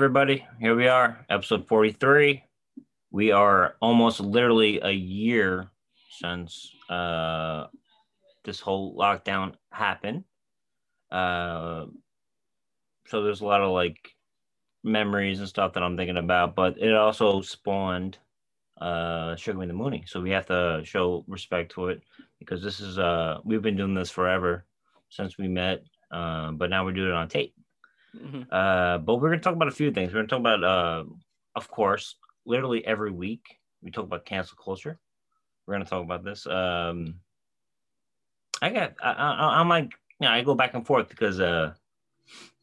Everybody, here we are, episode 43. We are almost literally a year since uh, this whole lockdown happened. Uh, so there's a lot of like memories and stuff that I'm thinking about, but it also spawned uh, Sugar Me the Mooney. So we have to show respect to it because this is, uh, we've been doing this forever since we met, uh, but now we're doing it on tape. Mm-hmm. Uh, but we're gonna talk about a few things. We're gonna talk about, uh, of course, literally every week we talk about cancel culture. We're gonna talk about this. Um, I got, I, I, I'm like, you know, I go back and forth because uh,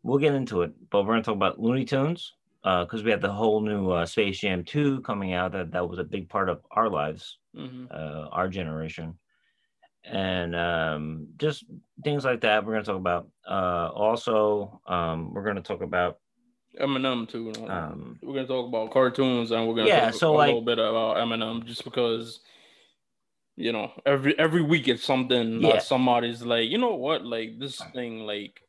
we'll get into it. But we're gonna talk about Looney Tunes because we had the whole new uh, Space Jam 2 coming out. That that was a big part of our lives, Mm-hmm. uh, our generation, and um, just things like that. We're gonna talk about. Uh, also, um, we're gonna talk about. Eminem too. Um, we're gonna talk about cartoons and we're gonna Yeah, talk so, a like- little bit about Eminem just because you know every every week it's something Yeah. somebody's like, you know what, like this thing, like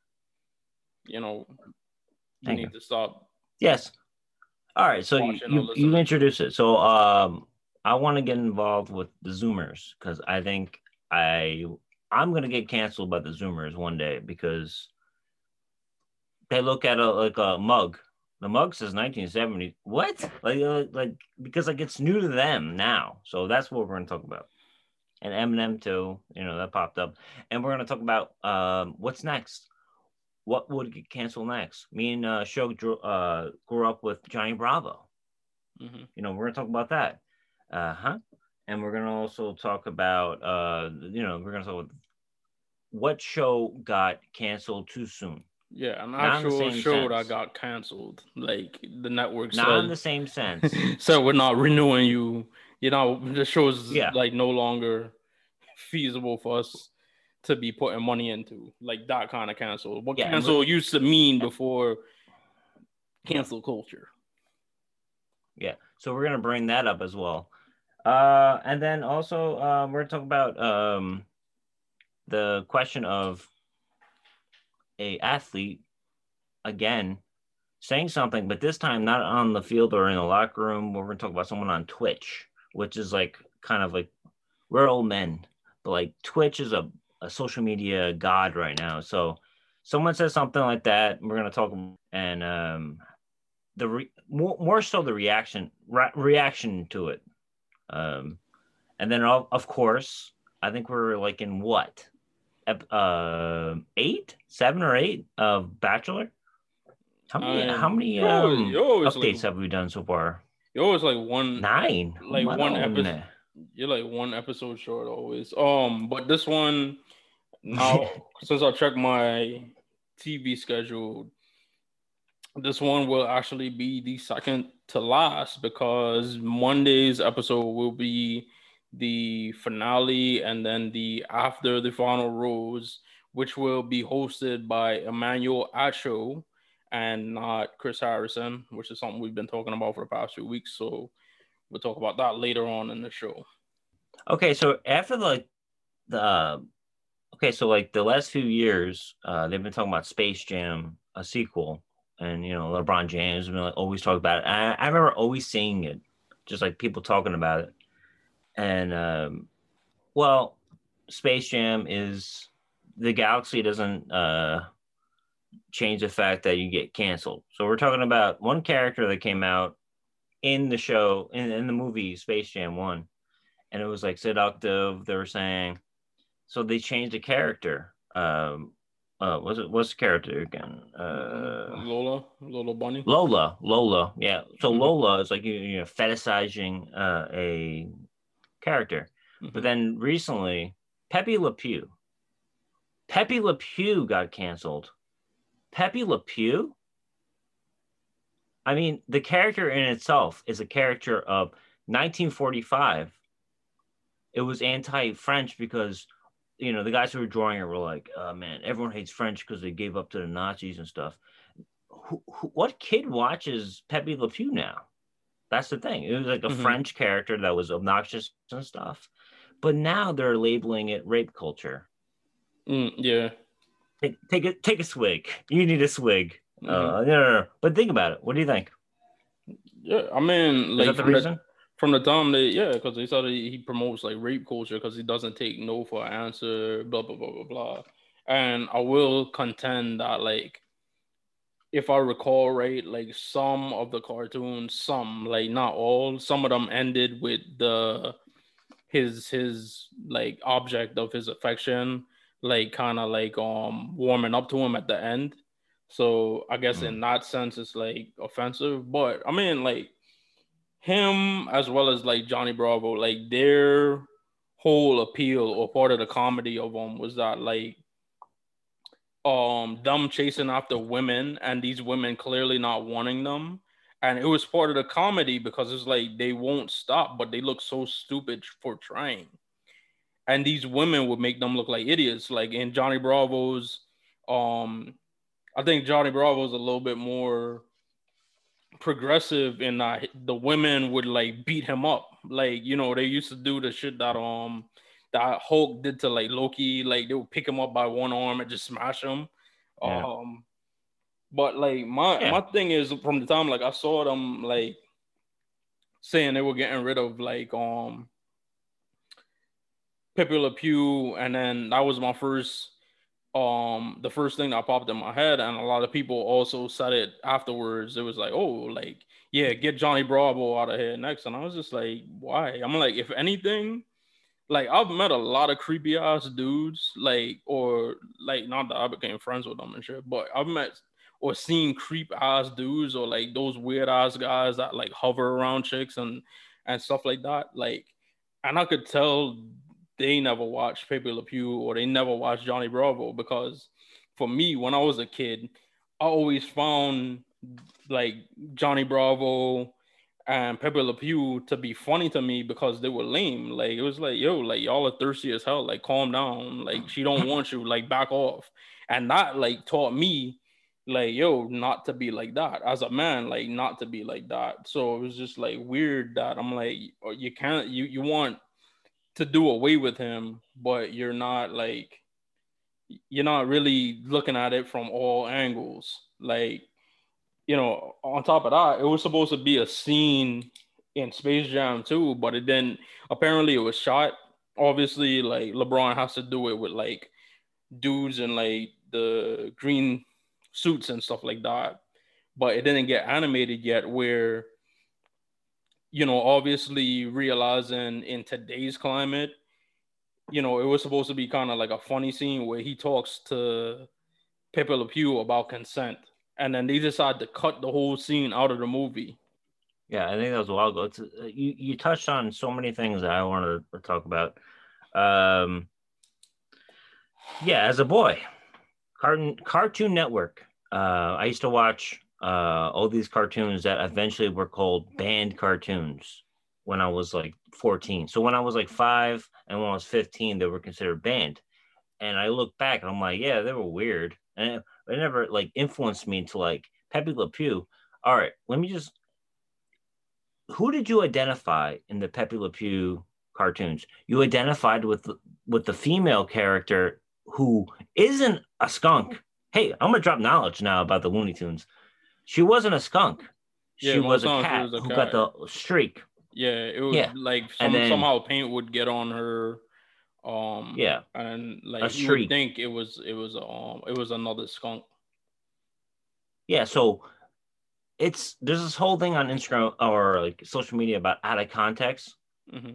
you know, you Thank need to stop. Yes. All right. So you, you, you introduce it. So um, I want to get involved with the Zoomers because I think I I'm gonna get canceled by the Zoomers one day because they look at a like a mug. The mug says 1970. What? Like uh, like because like it's new to them now. So that's what we're gonna talk about. And Eminem too. You know that popped up, and we're gonna talk about um what's next what would get canceled next? Me and uh, Shug drew, uh, grew up with Johnny Bravo. Mhm. You know, we're gonna talk about that. Uh huh. And we're gonna also talk about, uh, you know, we're gonna talk about what show got canceled too soon. Yeah, an Not the actual show that got canceled. Like the network Not said, in the same sense. so we're not renewing you. You know, the show's Yeah. like no longer feasible for us to be putting money into. Like that kind of cancel. What Yeah, cancel used to mean before cancel culture. Yeah. So we're gonna bring that up as well. Uh, and then also um, we're gonna talk about um, the question of a athlete again saying something, but this time not on the field or in the locker room. We're gonna talk about someone on Twitch, which is like kind of like we're old men, but like Twitch is a, a social media god right now. So someone says something like that, we're gonna talk and um, the re- more, more so the reaction re- reaction to it um and then of, of course i think we're like in what? Uh eight? Seven or eight of bachelor? How many Um, how many um, always updates like- have we done so far? You're always like one nine. Like one episode- you're like one episode short always. Um, but this one now since I checked my TV schedule, this one will actually be the second to last because Monday's episode will be the finale and then the after the final rose, which will be hosted by Emmanuel Acho and not Chris Harrison, which is something we've been talking about for the past few weeks. So we'll talk about that later on in the show. okay so after the uh, okay so like the last few years uh they've been talking about space jam a sequel and you know lebron james been like always talking about it I, I remember always seeing it just like people talking about it and um well space jam is the galaxy doesn't uh change the fact that you get canceled so we're talking about one character that came out in the show in, in the movie space jam 1 and it was like seductive. They were saying, so they changed the character. Um, uh, was it what's the character again? Uh, Lola, Lola Bunny. Lola, Lola, yeah. So Mhm. Lola is like you you know fetishizing uh, a character, Mhm. but then recently Pepe Le Pew, Pepe Le Pew got canceled. Pepe Le Pew. I mean, the character in itself is a character of 1945. It was anti-French because, you know, the guys who were drawing it were like, "Oh man, everyone hates French because they gave up to the Nazis and stuff." Who, who, what kid watches Pepe Le Pew now? That's the thing. It was like a Mhm. French character that was obnoxious and stuff, but now they're labeling it rape culture. Mm, yeah. Take, take a take a swig. You need a swig. Uh, no, no, no. But think about it. What do you think? Yeah, I mean, Is like that the reason? From the time that yeah, because they said he, he promotes like rape culture because he doesn't take no for an answer, blah blah blah blah blah. And I will contend that like, if I recall right, like some of the cartoons, some like not all, some of them ended with the his his like object of his affection, like kind of like um warming up to him at the end. So I guess in that sense, it's like offensive. But I mean, like him as well as like Johnny Bravo, like their whole appeal or part of the comedy of them was that like um them chasing after women and these women clearly not wanting them. And it was part of the comedy because it's like they won't stop, but they look so stupid for trying. And these women would make them look like idiots. Like in Johnny Bravo's um I think Johnny Bravo's a little bit more progressive and that the women would like beat him up. Like, you know, they used to do the shit that um that Hulk did to like Loki, like they would pick him up by one arm and just smash him. Yeah. Um but like my Yeah. my thing is from the time like I saw them like saying they were getting rid of like um Pepe Le Pew, and then that was my first um the first thing that popped in my head and a lot of people also said it afterwards it was like oh like yeah get johnny bravo out of here next and i was just like why? I'm like if anything like i've met a lot of creepy ass dudes like or like not that i became friends with them and shit but i've met or seen creep ass dudes or like those weird ass guys that like hover around chicks and and stuff like that like and i could tell they never watched Pepe Le Pew or they never watched Johnny Bravo because for me, when I was a kid, I always found like Johnny Bravo and Pepe Le Pew to be funny to me because they were lame. Like it was like, yo, like y'all are thirsty as hell. Like calm down. Like she don't want you. Like back off. And that like taught me like yo not to be like that as a man like not to be like that so it was just like weird that i'm like you can't you you want to do away with him, but you're not like you're not really looking at it from all angles. Like, you know, on top of that, it was supposed to be a scene in Space Jam too, but it didn't. Apparently, it was shot. Obviously, like LeBron has to do it with like dudes in like the green suits and stuff like that. But it didn't get animated yet, where you know, obviously realizing in today's climate, you know, it was supposed to be kind of like a funny scene where he talks to Pepe Le Pew about consent. And then they decided to cut the whole scene out of the movie. Yeah, I think that was a while ago. It's, uh, you you touched on so many things that I wanted to talk about. Um, yeah, as a boy, Cartoon Cartoon Network. Uh, I used to watch uh, all these cartoons that eventually were called banned cartoons when I was like 14. So when I was like five and when I was 15, they were considered banned. And I look back and I'm like, yeah, they were weird. And it, it never like influenced me to like Pepe Le Pew. All right, let me just. Who did you identify in the Pepe Le Pew cartoons? You identified with with the female character who isn't a skunk. Hey, I'm gonna drop knowledge now about the Looney Tunes. She wasn't a skunk. Yeah, She was a cat was a who cat. got the streak. Yeah, it was Yeah. like some, then- somehow paint would get on her. Um, Yeah. and like you would think it was it was um it was another skunk. Yeah, so it's there's this whole thing on Instagram or like social media about out of context. hmm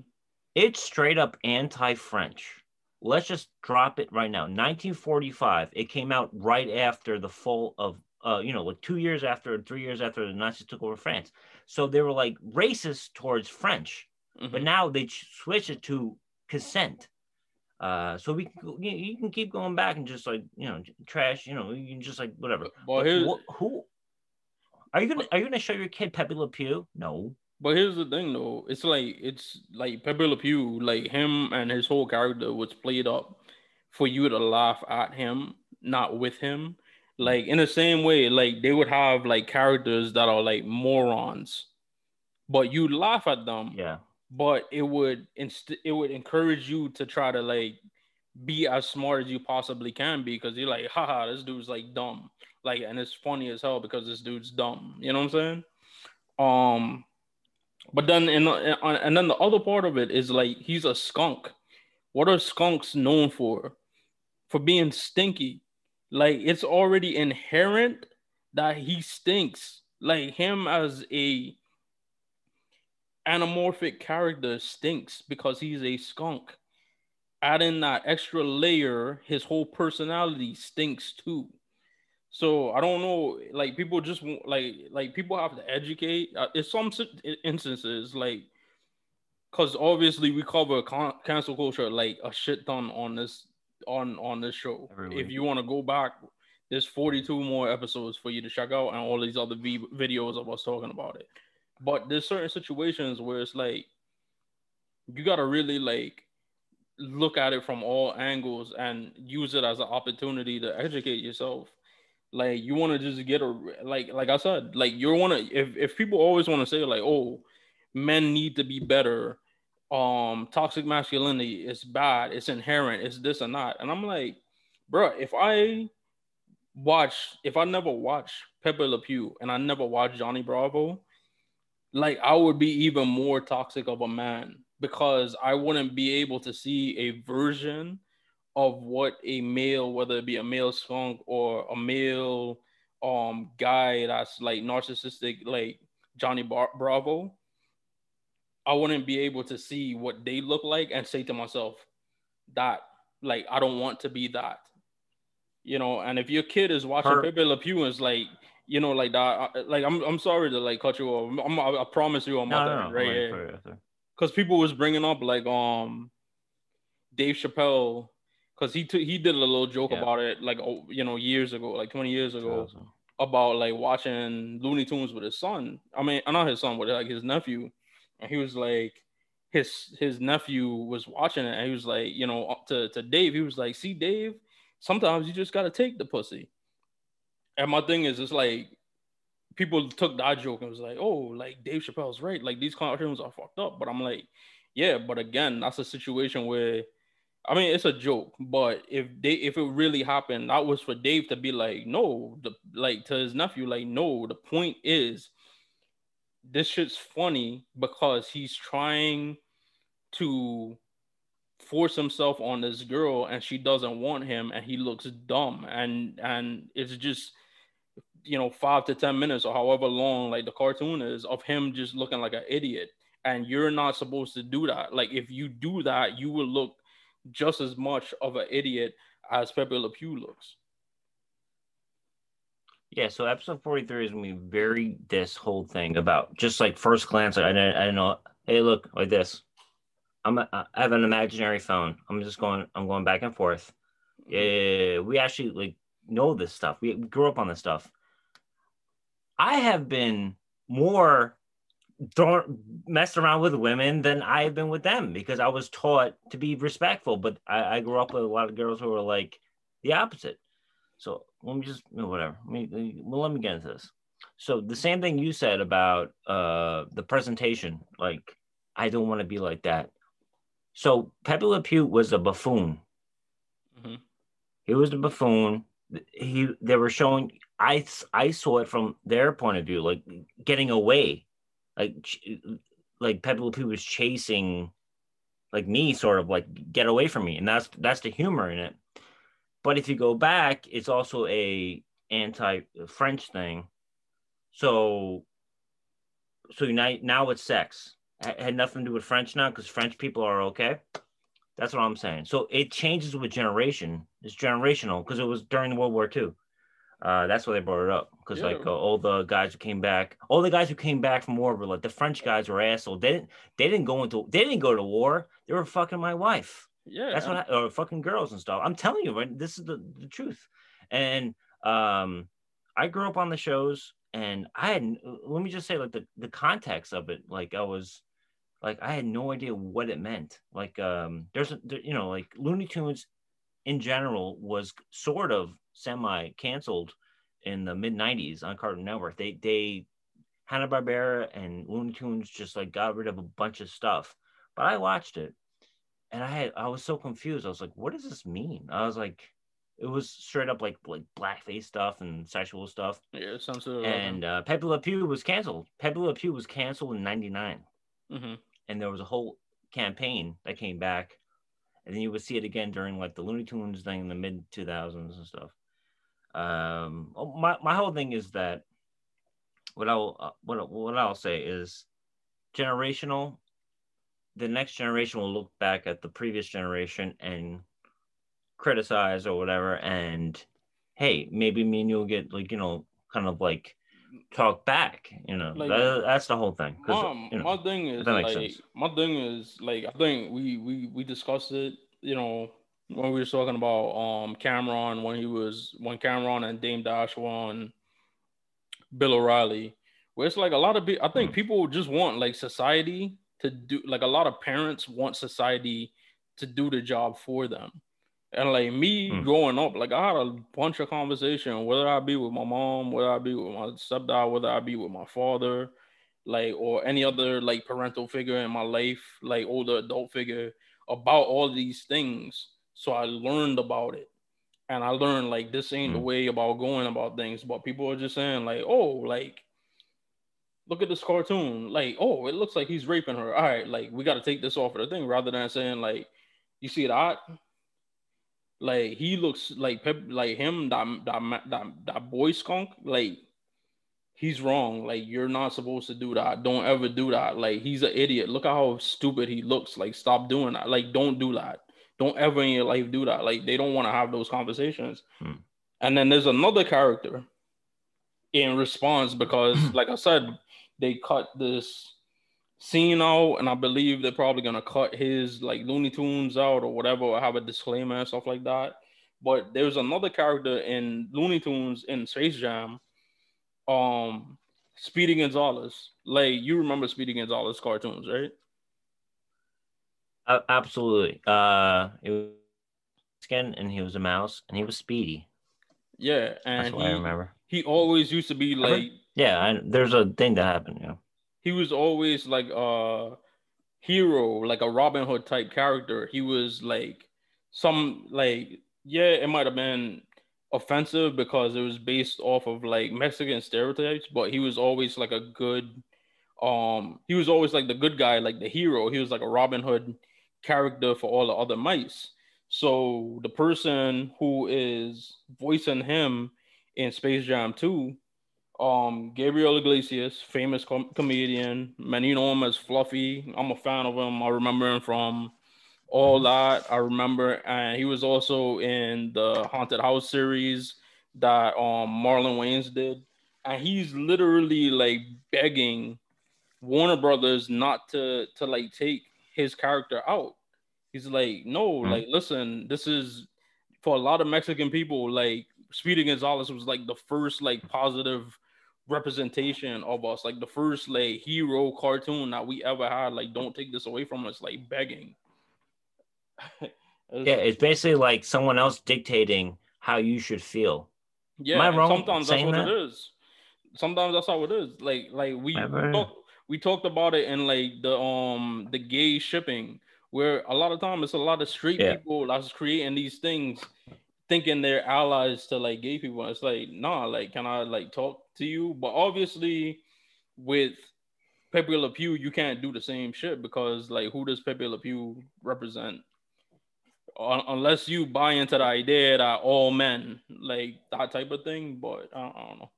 It's straight up anti-French. Let's just drop it right now. 1945. It came out right after the fall of uh, you know, like two years after, three years after the Nazis took over France. So they were like racist towards French, Mm-hmm. but now they ch- switch it to consent. Uh, so we can, you, can keep going back and just like you know trash. You know, you can just like whatever. Here's wh- who are you gonna are you gonna show your kid Pepe Le Pew? No. But here's the thing, though. It's like it's like Pepe Le Pew, like him and his whole character was played up for you to laugh at him, not with him. Like in the same way, like they would have like characters that are like morons, but you laugh at them. Yeah. But it would inst- it would encourage you to try to like be as smart as you possibly can be because you're like, haha, this dude's like dumb. Like, and it's funny as hell because this dude's dumb. You know what I'm saying? Um, but then in and then the other part of it is like he's a skunk. What are skunks known for? For being stinky. Like it's already inherent that he stinks. Like him as a anamorphic character stinks because he's a skunk. Adding that extra layer, his whole personality stinks too. So I don't know, like people just like like people have to educate. Uh, in some instances, like because obviously we cover con- cancel culture like a shit ton on this on on this show. If you want to go back, there's 42 more episodes for you to check out, and all these other v- videos of us talking about it. But there's certain situations where it's like you gotta really like look at it from all angles and use it as an opportunity to educate yourself. Like you want to just get a like like I said, like you're want to if if people always want to say like oh men need to be better um toxic masculinity is bad it's inherent it's this and that and i'm like bro if i watch if i never watch pepe le pew and i never watch johnny bravo like I would be even more toxic of a man because I wouldn't be able to see a version of what a male, whether it be a male skunk or a male um guy that's like narcissistic, like Johnny Bar- Bravo. I wouldn't be able to see what they look like and say to myself that like I don't want to be that. You know, and if your kid is watching Her- Pepe Le Pew and is like, you know, like that. Like I'm, I'm sorry to like cut you off. I'm, I, I promise you, I'm no, not no, right? Yeah. Because people was bringing up like um, Dave Chappelle, because he t- he did a little joke yeah. about it like oh, you know years ago, like 20 years ago, about like watching Looney Tunes with his son. I mean, not his son, but like his nephew, and he was like. His his nephew was watching it and he was like, you know, uh, to, to Dave, he was like, see, Dave, sometimes you just gotta take the pussy. And my thing is, it's like people took that joke and was like, "Oh, like Dave Chappelle's right. Like these cartoons are fucked up." But I'm like, yeah, but again, that's a situation where, I mean, it's a joke. But if they, if it really happened, that was for Dave to be like, no, the like to his nephew, like, no. The point is, this shit's funny because he's trying to force himself on this girl and she doesn't want him and he looks dumb. And and it's just you know five to ten minutes or however long like the cartoon is of him just looking like an idiot. And you're not supposed to do that. Like if you do that you will look just as much of an idiot as pepe le pew looks yeah so episode 43 is gonna be very this whole thing about just like first glance i didn't, I didn't know hey look like this. I'm a, i have an imaginary phone. I'm just going i'm going back and forth. Yeah mm-hmm. we actually like know this stuff. We grew up on this stuff. I have been more thrown messed around with women than I have been with them because I was taught to be respectful. But I, I grew up with a lot of girls who were like the opposite. So let me just whatever. Let me well, let me get into this. So the same thing you said about uh the presentation, like I don't want to be like that. So Pepe Le Pew was a buffoon. Mm-hmm. He was a buffoon. He they were showing I I saw it from their point of view, like getting away, like like Pepe Le Pew was chasing, like me, sort of like get away from me, and that's that's the humor in it. But if you go back, it's also a anti-French thing. So, so now now it's sex. It had nothing to do with French now because French people are okay. That's what I'm saying. So it changes with generation. It's generational because it was during the World War II. Uh, that's why they brought it up because yeah. like uh, all the guys who came back, all the guys who came back from war were like the French guys were assholes. They didn't they didn't go into they didn't go to war. They were fucking my wife. Yeah, that's what I, or fucking girls and stuff. I'm telling you, right? This is the, the truth. And um, I grew up on the shows, and I had let me just say like the the context of it. Like I was like I had no idea what it meant. Like um, there's a there, you know like Looney Tunes in general was sort of semi canceled in the mid 90s on Cartoon Network. They they Hanna Barbera and Looney Tunes just like got rid of a bunch of stuff. But I watched it and I had I was so confused. I was like, what does this mean? I was like, it was straight up like like blackface stuff and sexual stuff. Yeah, sounds sort And uh, Pepe Le Pew was canceled. Pepe Le Pew was canceled in '99, hmm and there was a whole campaign that came back, and then you would see it again during like the Looney Tunes thing in the mid 2000s and stuff. Um, oh, my my whole thing is that what I'll uh, what what I'll say is generational. The next generation will look back at the previous generation and criticize or whatever, and hey, maybe me and you'll get like you know kind of like talk back. You know, Like- that, that's the whole thing. my, you know, my thing is that makes like sense. my thing is like I think we we we discussed it, you know, when we were talking about um Cam'ron when he was when Cam'ron and Dame Dash Bill O'Reilly, where it's like a lot of people I think Mhm. people just want like society to do like a lot of parents want society to do the job for them. And like me Mm. growing up, like I had a bunch of conversation, whether I be with my mom, whether I be with my stepdad, whether I be with my father, like or any other like parental figure in my life, like older adult figure, about all these things. So I learned about it. And I learned like this ain't the Mm. way about going about things. But people are just saying, like, oh, like look at this cartoon. Like, oh, it looks like he's raping her. All right, like we gotta take this off of the thing, rather than saying, like, you see that? Like he looks like Pep, like him, that, that that that boy skunk, like he's wrong. Like you're not supposed to do that. Don't ever do that. Like he's an idiot. Look at how stupid he looks. Like stop doing that. Like don't do that. Don't ever in your life do that. Like they don't want to have those conversations. Hmm. And then there's another character in response because, like I said, they cut this scene out, and I believe they're probably gonna cut his like Looney Tunes out or whatever, or have a disclaimer and stuff like that. But there's another character in Looney Tunes in Space Jam, um, Speedy Gonzalez. Like you remember Speedy Gonzalez cartoons, right? Uh, absolutely. Uh, it was skin, and he was a mouse, and he was speedy. Yeah, That's and what I he, remember. he always used to be like Yeah, I, there's a thing that happened. Yeah. he was always like a hero, like a Robin Hood type character. He was like some like yeah, it might have been offensive because it was based off of like Mexican stereotypes, but he was always like a good um he was always like the good guy, like the hero. He was like a Robin Hood character for all the other mice. So the person who is voicing him in Space Jam 2 um, Gabriel Iglesias, famous com- comedian. Many know him as Fluffy. I'm a fan of him. I remember him from all that. I remember, and he was also in the Haunted House series that um Marlon Wayans did, and he's literally like begging Warner Brothers not to to like take his character out. He's like, no, Mhm. like listen, this is for a lot of Mexican people. Like Speedy Gonzalez was like the first like positive representation of us, like the first like hero cartoon that we ever had. Like, don't take this away from us, like begging. Yeah, it's basically like someone else dictating how you should feel. Yeah, Am I wrong sometimes that's what that? it is. Sometimes that's how it is. Like, like we talk, we talked about it in like the um the gay shipping, where a lot of time it's a lot of straight Yeah. people that's creating these things, thinking they're allies to like gay people. It's like, nah, like can I like talk to you? But obviously, with Pepe Le Pew, you can't do the same shit because like who does Pepe Le Pew represent? Un- unless you buy into the idea that all men like that type of thing, but I, I don't know.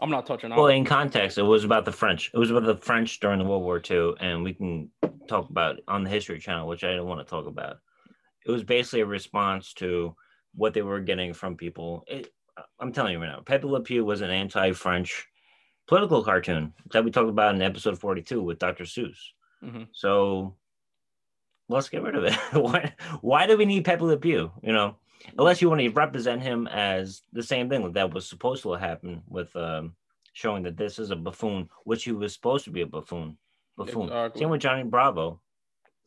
I'm not touching Well, in context, it was about the French. It was about the French during the World War II, and we can talk about on the History Channel, which I don't want to talk about. It was basically a response to what they were getting from people. It, I'm telling you right now, Pepe Le Pew was an anti-French political cartoon that we talked about in episode 42 with Dr. Seuss. Mhm. So let's get rid of it. why, why do we need Pepe Le Pew? You know, unless you want to represent him as the same thing that was supposed to happen with um, showing that this is a buffoon, which he was supposed to be a buffoon. Buffoon. Exactly. Same with Johnny Bravo.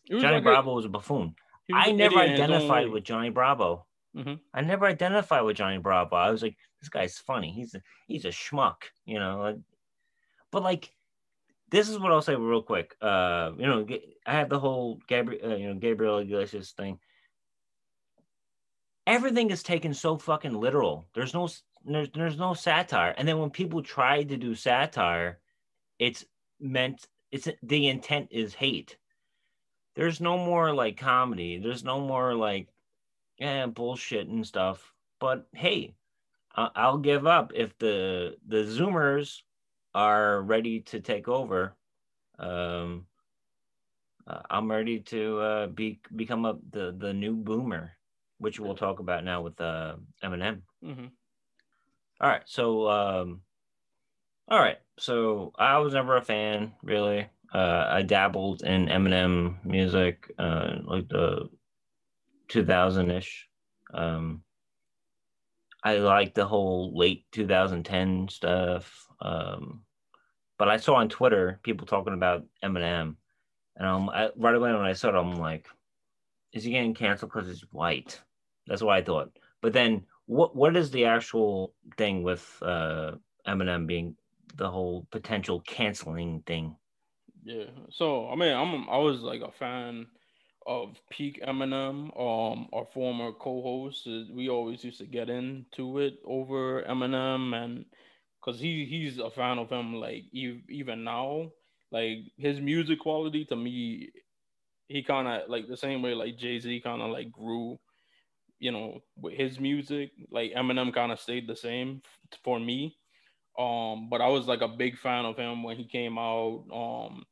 Johnny like a- Bravo was a buffoon. was I never idiot in his own identified with Johnny Bravo. Mhm. I never identified with Johnny Bravo. I was like, this guy's funny. He's a, he's a schmuck, you know. But like, this is what I'll say real quick. Uh, you know, I have the whole Gabriel, uh, you know, Gabriel Iglesias thing. everything is taken so fucking literal. There's no there's there's no satire. And then when people try to do satire, it's meant it's the intent is hate. There's no more like comedy. There's no more like yeah bullshit and stuff. But hey, I'll give up if the the Zoomers are ready to take over. Um, uh, I'm ready to uh, be become a the the new boomer, which we'll talk about now with uh, Eminem. Mm-hmm. All right, so um, all right, so I was never a fan really. Uh, I dabbled in Eminem music, uh, like the 2000 ish. Um, I like the whole late 2010 stuff. Um, but I saw on Twitter people talking about Eminem, and um, I, right away when I saw it, I'm like, is he getting canceled because he's white? That's what I thought. But then, what what is the actual thing with uh, Eminem being the whole potential canceling thing? Yeah. So I mean, I'm I was like a fan of peak Eminem. Um, our former co-host, we always used to get into it over Eminem, and because he he's a fan of him. Like even now, like his music quality to me, he kind of like the same way like Jay Z kind of like grew. You know, with his music, like Eminem kind of stayed the same for me. Um, but I was like a big fan of him when he came out. Um,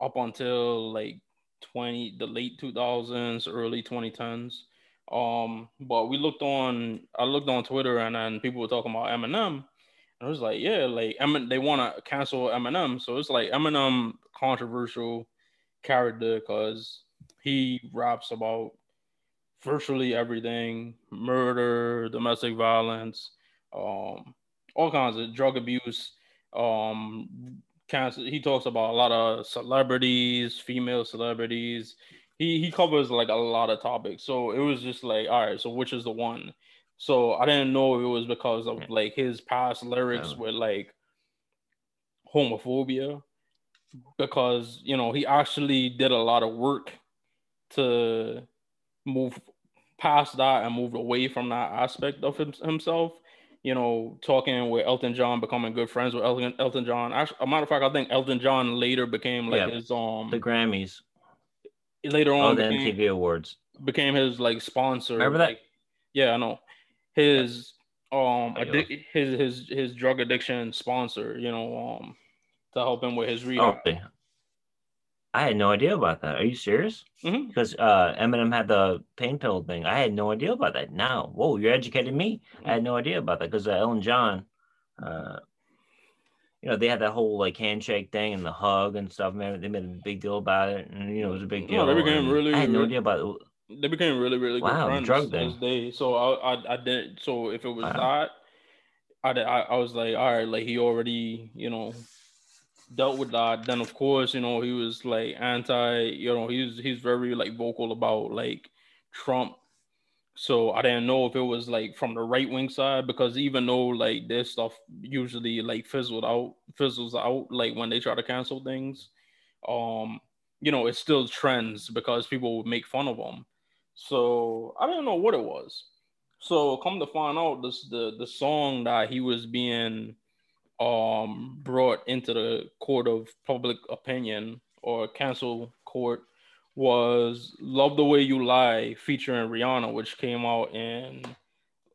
up until like 20 the late 2000s early 2010s um but we looked on i looked on twitter and then people were talking about eminem. And i was like yeah like Emin, they want to cancel eminem. So it's like eminem controversial character because he raps about virtually everything murder domestic violence um all kinds of drug abuse um He talks about a lot of celebrities, female celebrities. He he covers like a lot of topics. So it was just like, all right, so which is the one? So I didn't know if it was because of like his past lyrics with like homophobia, because you know he actually did a lot of work to move past that and move away from that aspect of himself you know, talking with Elton John, becoming good friends with Elton, Elton John. Actually, a matter of fact, I think Elton John later became like yeah, his um the Grammys. Later on, oh, the became, MTV Awards became his like sponsor. Remember that? yeah, I know. His um addi- his his his drug addiction sponsor. You know, um to help him with his rehab. Oh, I had no idea about that. Are you serious? Mm-hmm. Because uh, Eminem had the pain pill thing. I had no idea about that. Now, whoa, you're educating me. Mm-hmm. I had no idea about that because uh, Elton John, uh, you know, they had that whole like handshake thing and the hug and stuff. Man, they made a big deal about it, and you know, it was a big deal. No, they became really. I had no idea about it. They became really, really wow, good friends drug this day. So I, I, I did. So if it was wow. that, I, I, I was like, all right, like he already, you know, dealt with that. Then of course, you know, he was like anti, you know, he's he's very like vocal about like Trump. So I didn't know if it was like from the right wing side because even though like this stuff usually like fizzled out, fizzles out like when they try to cancel things, um, you know, it still trends because people would make fun of them. So I didn't know what it was. So come to find out, this the the song that he was being um, brought into the court of public opinion or cancel court was Love the Way You Lie featuring Rihanna, which came out in,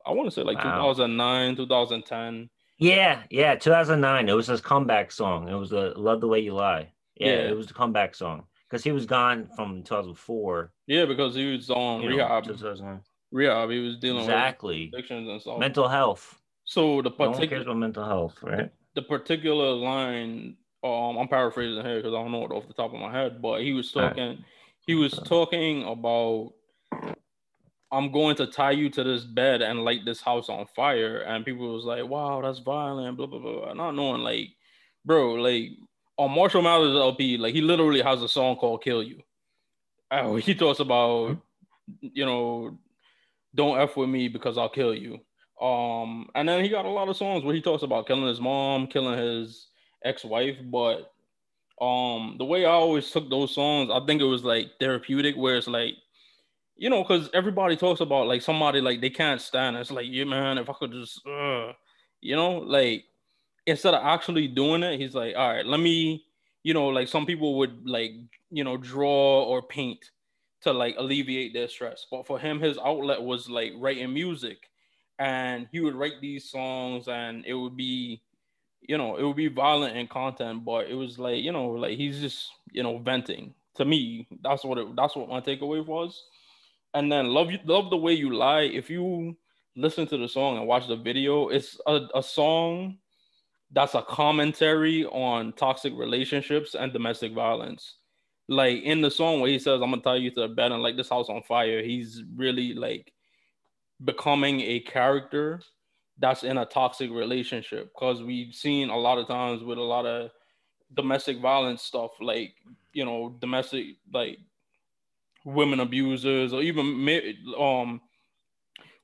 I want to say like wow. 2009, 2010. Yeah, yeah, 2009. It was his comeback song. It was a Love the Way You Lie. Yeah, yeah. it was the comeback song because he was gone from 2004. Yeah, because he was on rehab. Know, rehab. He was dealing exactly. with addictions and stuff. Mental health. So the particular no mental health, right? The particular line, um, I'm paraphrasing here because I don't know it off the top of my head, but he was talking. Right. He was talking about. I'm going to tie you to this bed and light this house on fire, and people was like, "Wow, that's violent." Blah blah blah. Not knowing, like, bro, like on Marshall Mathers LP, like he literally has a song called "Kill You." Oh, he talks about, you know, don't f with me because I'll kill you. Um, and then he got a lot of songs where he talks about killing his mom, killing his ex-wife. But um, the way I always took those songs, I think it was like therapeutic, where it's like you know, because everybody talks about like somebody like they can't stand. It. It's like, yeah, man, if I could just, uh, you know, like instead of actually doing it, he's like, all right, let me, you know, like some people would like, you know, draw or paint to like alleviate their stress. But for him, his outlet was like writing music. And he would write these songs and it would be, you know, it would be violent in content, but it was like, you know, like he's just, you know, venting. To me, that's what it that's what my takeaway was. And then love you love the way you lie. If you listen to the song and watch the video, it's a, a song that's a commentary on toxic relationships and domestic violence. Like in the song where he says, I'm gonna tell you to bed and like this house on fire, he's really like becoming a character that's in a toxic relationship because we've seen a lot of times with a lot of domestic violence stuff like you know domestic like women abusers or even um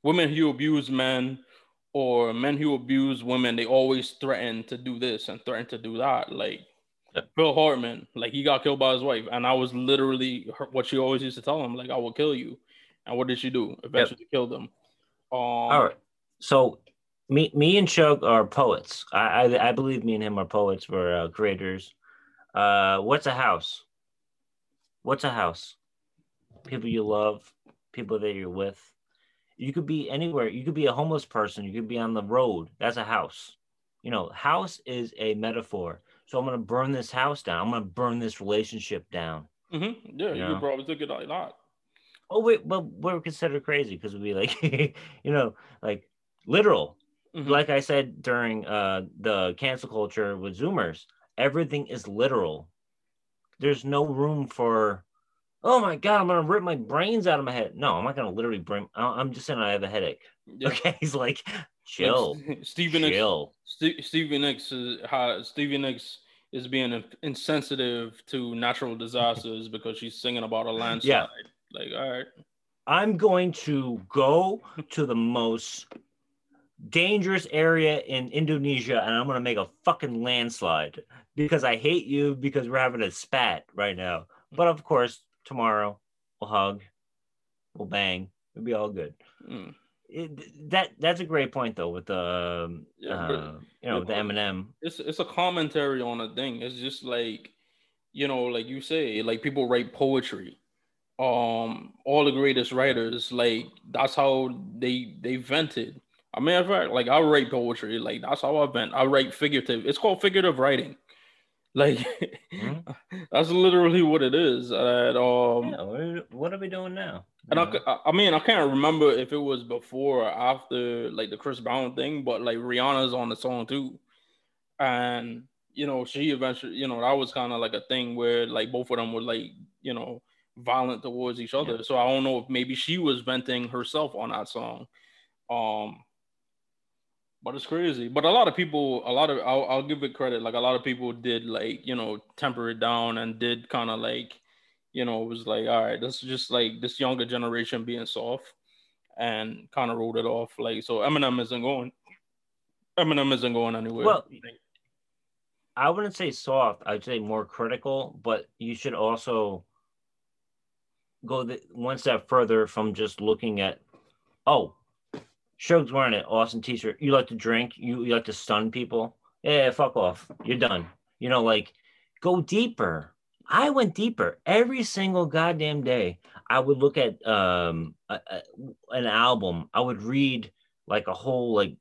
women who abuse men or men who abuse women, they always threaten to do this and threaten to do that. Like yeah. Phil Hartman, like he got killed by his wife, and I was literally what she always used to tell him, like I will kill you. And what did she do? Eventually yep. killed him. Um, All right. So me, me and Shug are poets. I, I, I believe me and him are poets. We're uh, creators. Uh, what's a house? What's a house? People you love, people that you're with. You could be anywhere. You could be a homeless person. You could be on the road. That's a house. You know, house is a metaphor. So I'm going to burn this house down. I'm going to burn this relationship down. Mm-hmm. Yeah, you, you know? probably took it like that. Oh wait, but we're considered crazy because we'd be like, you know, like literal. Mm-hmm. Like I said during uh the cancel culture with Zoomers, everything is literal. There's no room for oh my god, I'm gonna rip my brains out of my head. No, I'm not gonna literally bring. I'm just saying I have a headache. Yeah. Okay, he's like, chill, like, Stevie chill. Nicks, Stevie Nicks is how Stevie Nicks is being insensitive to natural disasters because she's singing about a landslide. Yeah. Like, all right. I'm going to go to the most dangerous area in Indonesia and I'm going to make a fucking landslide because I hate you because we're having a spat right now. But of course, tomorrow. We'll hug. We'll bang. It'll be all good. Mm. It, that that's a great point though with the um, yeah, uh, you know the Eminem. It's it's a commentary on a thing. It's just like you know, like you say, like people write poetry. Um, all the greatest writers, like that's how they they vented. I mean, in fact, like I write poetry, like that's how I vent. I write figurative. It's called figurative writing. Like mm-hmm. that's literally what it is. And, um, yeah, what are we doing now? And I, I mean, I can't remember if it was before or after like the Chris Brown thing, but like Rihanna's on the song too, and you know she eventually, you know, that was kind of like a thing where like both of them were like, you know, violent towards each other. Yeah. So I don't know if maybe she was venting herself on that song. Um, but it's crazy. But a lot of people, a lot of I'll, I'll give it credit. Like a lot of people did like you know temper it down and did kind of like you know it was like all right, this is just like this younger generation being soft and kind of wrote it off. Like so, Eminem isn't going. Eminem isn't going anywhere. Well, I wouldn't say soft. I'd say more critical. But you should also go the, one step further from just looking at, oh, Shug's wearing an awesome t-shirt. You like to drink, you, you like to stun people. Yeah, fuck off. You're done. You know, like go deeper. I went deeper every single goddamn day. I would look at um a, a, an album. I would read like a whole like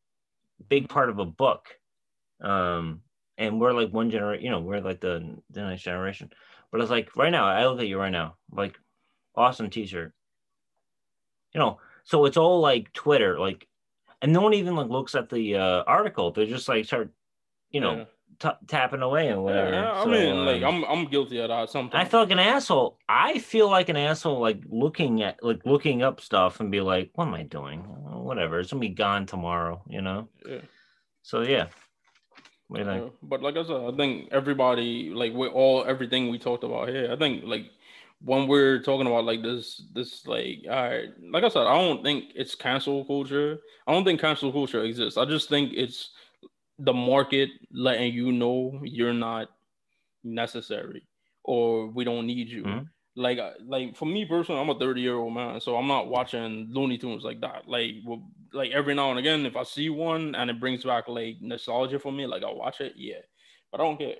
big part of a book. Um, and we're like one generation. You know, we're like the the next generation. But it's like right now. I look at you right now, like awesome t-shirt. You know, so it's all like Twitter, like and no one even like looks at the uh, article. They just like start, you know, yeah. t- tapping away and whatever. Yeah, I so, mean, like um, I'm I'm guilty of that. Sometimes I feel like an asshole. I feel like an asshole, like looking at like looking up stuff and be like, what am I doing? Whatever. It's gonna be gone tomorrow. You know. Yeah. So yeah. What do you think? Yeah, but like I said, I think everybody like with all everything we talked about here, I think like when we're talking about like this, this like, all right, like I said, I don't think it's cancel culture. I don't think cancel culture exists. I just think it's the market letting you know you're not necessary or we don't need you. Mm-hmm. like like for me personally, I'm a 30 year old man, so I'm not watching Looney Tunes like that. Like well, like every now and again, if I see one and it brings back like nostalgia for me, like I'll watch it, yeah. But I don't care.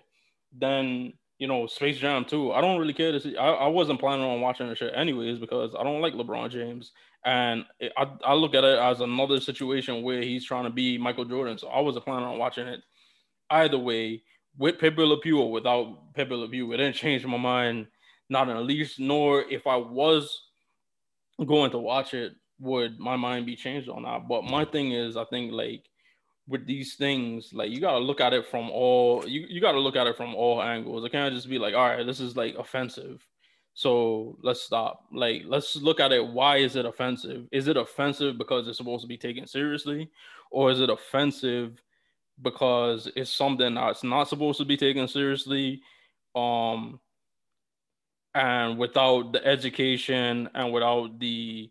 Then you know, Space Jam too. I don't really care to see. I, I wasn't planning on watching the shit anyways because I don't like LeBron James, and it, I I look at it as another situation where he's trying to be Michael Jordan. So I wasn't planning on watching it either way with Pepe Le Pew or without Pepe Le Pew. It didn't change my mind not in the least, nor if I was going to watch it, would my mind be changed on that. But my thing is, I think like with these things, like you gotta look at it from all you, you gotta look at it from all angles. It can't just be like, all right, this is like offensive. So let's stop. Like, let's look at it. Why is it offensive? Is it offensive because it's supposed to be taken seriously? Or is it offensive because it's something that's not supposed to be taken seriously? Um, and without the education and without the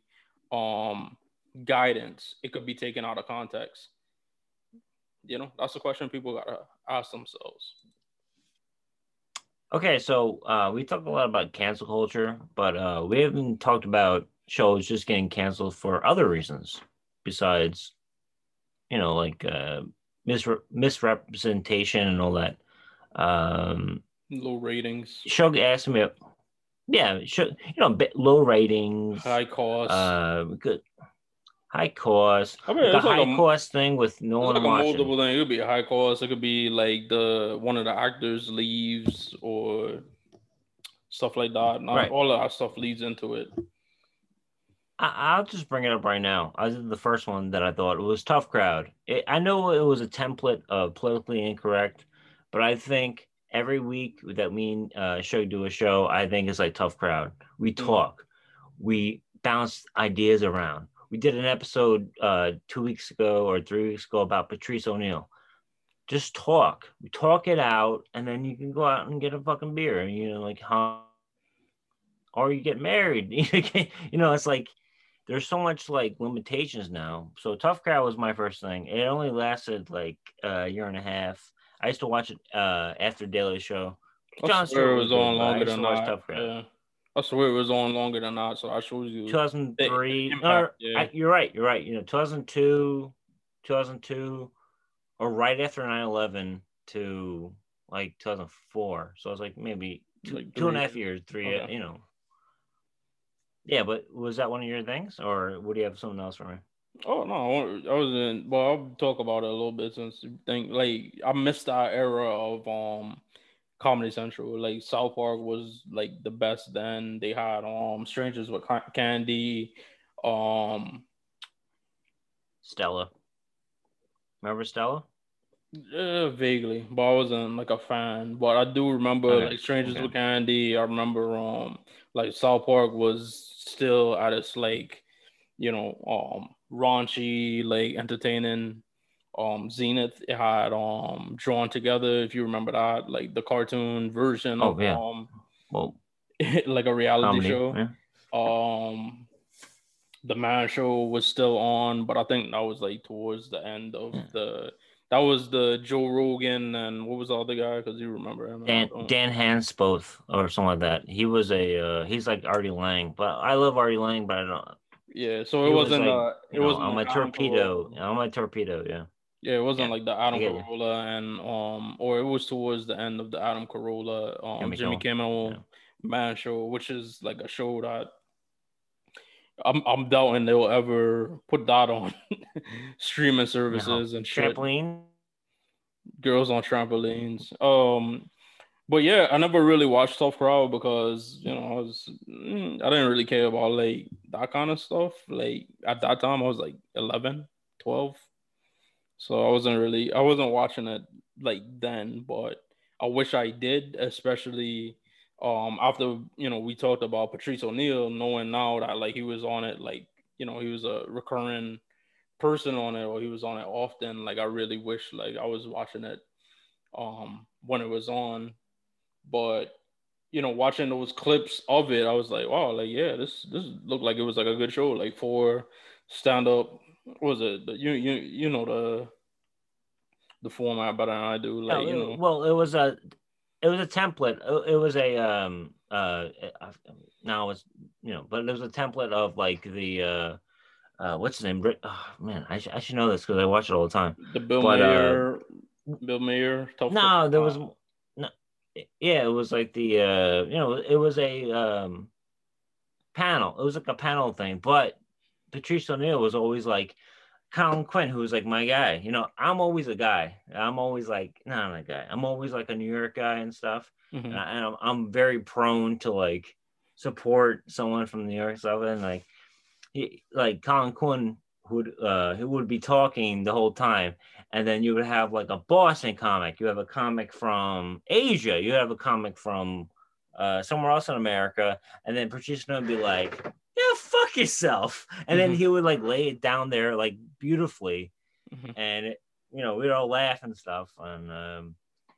um guidance it could be taken out of context you know that's the question people gotta ask themselves. Okay so uh we talked a lot about cancel culture but uh we haven't talked about shows just getting canceled for other reasons besides you know like uh misre- misrepresentation and all that. Um low ratings. Shug asked me yeah, sure. You know, bit low ratings, high cost, uh, good high cost. I mean, the it's like high a- cost thing with no one like a watching. multiple thing. It could be a high cost. It could be like the one of the actors leaves or stuff like that. Not Right. all of that stuff leads into it. I, I'll just bring it up right now. I did the first one that I thought it was tough crowd. It, I know it was a template of politically incorrect, but I think every week that we and uh, show do a show, I think it's like tough crowd. We Mm. talk, we bounce ideas around. We did an episode uh, two weeks ago or three weeks ago about Patrice O'Neal. Just talk. We talk it out, and then you can go out and get a fucking beer. And you know, like how, or you get married. you know, it's like there's so much like limitations now. So Tough Crowd was my first thing. It only lasted like a year and a half. I used to watch it uh, after Daily Show. Jon Stewart was on I longer than that. Tough Crowd. Yeah. I swear it was on longer than that. So I showed you. 2003. The impact, or- yeah. I- you're right. You're right. You know, 2002, 2002, or right after 9 11 to like 2004. So it was like maybe two, Like two and a half years, three, Okay. you know. Yeah, but was that one of your things, or would you have something else for me? Oh no, I I was in. Well, I'll talk about it a little bit since you think like I missed that era of um Comedy Central. Like South Park was like the best then. They had um Strangers with Candy, um Stella. Remember Stella? uh, vaguely, but I wasn't like a fan. But I do remember Okay, like Strangers okay. with Candy. I remember um like South Park was still at its like you know um raunchy like entertaining um Zenith had um drawn together if you remember that like the cartoon version Oh, of yeah. um Well, like a reality show yeah. um the man show was still on but i think that was like towards the end of Yeah. the that was the joe rogan and what was the other guy because you remember him Dan. Dan Hansboth or something like that. He was a uh, he's like Artie Lange, but I love Artie Lange, but I don't. yeah so it he was wasn't like, uh it wasn't on my torpedo, on my torpedo, yeah. Yeah it wasn't Yeah, like the adam carolla and um or it was towards the end of the adam carolla um Jimmy jimmy, Kimmel. Yeah. man show which is like a show that I'm, I'm doubting they'll ever put that on streaming services and shit. Trampoline. girls on trampolines. Um, but yeah, I never really watched Tough Crowd because you know I was mm, I didn't really care about like that kind of stuff. Like at that time, I was like 11, 12. So I wasn't really I wasn't watching it like then. But I wish I did, especially um after you know we talked about Patrice O'Neal, knowing now that like he was on it, like you know he was a recurring person on it or he was on it often like i really wish like i was watching it um when it was on but you know watching those clips of it i was like wow like yeah this this looked like it was like a good show like for stand up was it the, you you you know the the format better than i do like No, you know well, it was a it was a template. It it was a um uh, now it's you know, but there's a template of like the uh, uh, what's his name? Oh, man, I, sh- I should know this because I watch it all the time. The Bill but, Maher, uh, Bill Maher. No, there was no. Yeah, it was like the uh, you know, it was a um, panel. It was like a panel thing, but Patrice O'Neal was always like Colin Quinn, who's like my guy. You know, I'm always a guy. I'm always like, no, I'm a guy. I'm always like a New York guy and stuff. Mm-hmm. And, I, am I'm, I'm very prone to like support someone from New York stuff. And like, he, like Colin Quinn would, uh, he would be talking the whole time. And then you would have like a Boston comic. You have a comic from Asia. You have a comic from uh, somewhere else in America. And then Patrice would be like, yeah, fuck yourself. And mm-hmm. then he would like lay it down there like beautifully. Mm-hmm. And, it, you know, we'd all laugh and stuff. And um,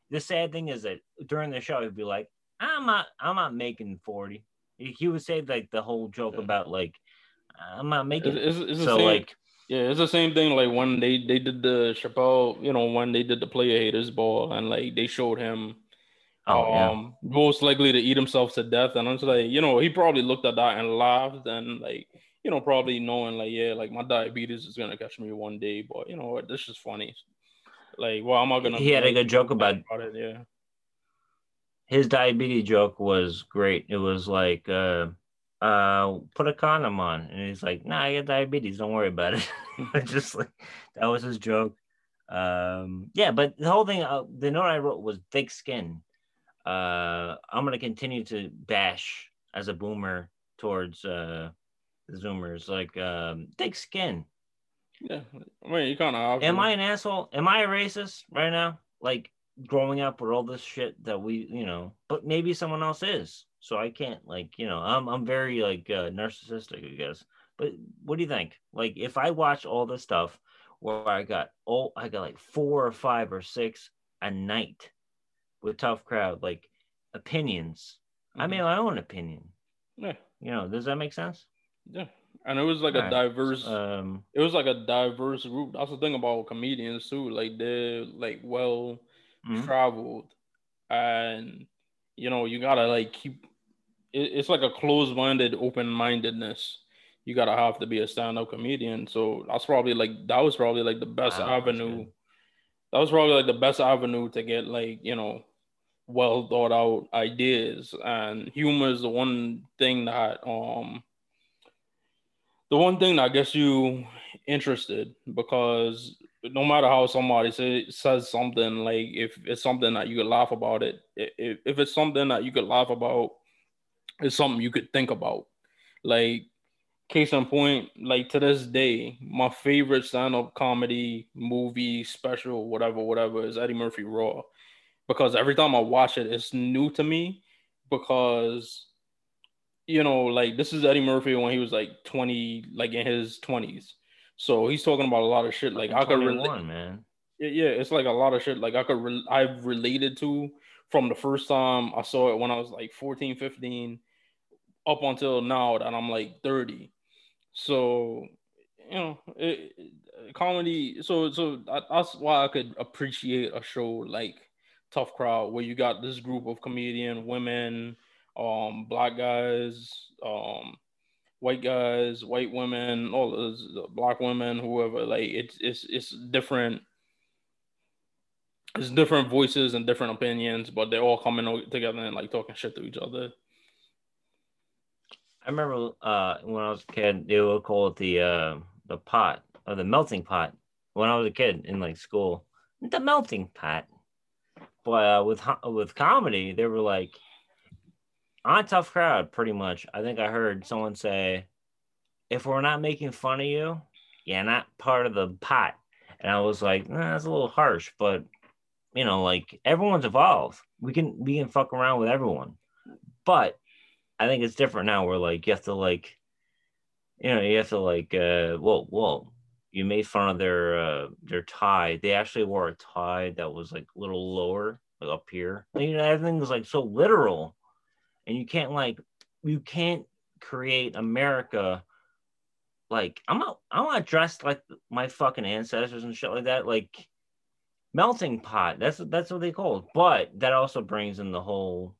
the sad thing is that during the show, he'd be like, I'm not, I'm not making 40. He would say like the whole joke yeah. about like, I'm not making it's, it's, it's so same, like, yeah, it's the same thing. Like when they they did the Chappelle, you know, when they did the player haters ball, and like they showed him Oh, um, yeah. most likely to eat himself to death. And I'm just like, you know, he probably looked at that and laughed and like, you know, probably knowing like, yeah, like my diabetes is gonna catch me one day, but you know what, this is funny. Like, well, I'm not gonna. He had a good joke about, about it, yeah. His diabetes joke was great. It was like, uh, uh, put a condom on, and he's like, nah, I got diabetes. Don't worry about it. just like that was his joke. Um, yeah, but the whole thing, uh, the note I wrote was thick skin uh, I'm gonna continue to bash as a boomer towards uh, the Zoomers, like um, thick skin. Yeah, I mean, you kind of. Am I an asshole? Am I a racist right now? Like growing up with all this shit that we, you know, but maybe someone else is. So I can't like, you know, I'm I'm very like uh, narcissistic, I guess. But what do you think? Like if I watch all this stuff where I got oh I got like four or five or six a night with tough crowd like opinions. Mm-hmm. i made my own opinion. Yeah. You know does that make sense? Yeah. And it was like All a right. diverse um it was like a diverse group. That's the thing about comedians too like they're like well mm-hmm. traveled. And you know you gotta like keep it, it's like a closed-minded open-mindedness. You gotta have to be a stand-up comedian. So that's probably like that was probably like the best wow, avenue. that was probably like the best avenue to get like you know well thought out ideas and humor is the one thing that um the one thing that gets you interested because no matter how somebody say, says something like if it's something that you could laugh about it if, if it's something that you could laugh about it's something you could think about. Like case in point like to this day my favorite stand-up comedy movie special whatever whatever is eddie murphy raw because every time I watch it, it's new to me because you know, like this is Eddie Murphy when he was like 20, like in his 20s. So he's talking about a lot of shit. Like I could relate, man. Yeah, it's like a lot of shit. Like I could, re- I've related to from the first time I saw it when I was like 14, 15, up until now that I'm like 30. So, you know, it, it, comedy. So, so that's why I could appreciate a show like tough crowd where you got this group of comedian women, um, black guys, um, white guys, white women, all those black women, whoever. Like it's it's it's different. It's different voices and different opinions, but they're all coming together and like talking shit to each other. I remember uh, when I was a kid, they would call it the uh, the pot or the melting pot. When I was a kid in like school, the melting pot. But uh, with with comedy, they were like on tough crowd, pretty much. I think I heard someone say, "If we're not making fun of you, you're not part of the pot." And I was like, nah, "That's a little harsh," but you know, like everyone's evolved. We can we can fuck around with everyone, but I think it's different now. Where like you have to like, you know, you have to like, uh, whoa, whoa, you made fun of their uh, their tie. They actually wore a tie that was like a little lower, like up here. You know, everything was like so literal, and you can't like you can't create America. Like I'm not I'm not dressed like my fucking ancestors and shit like that. Like melting pot. That's that's what they call it. But that also brings in the whole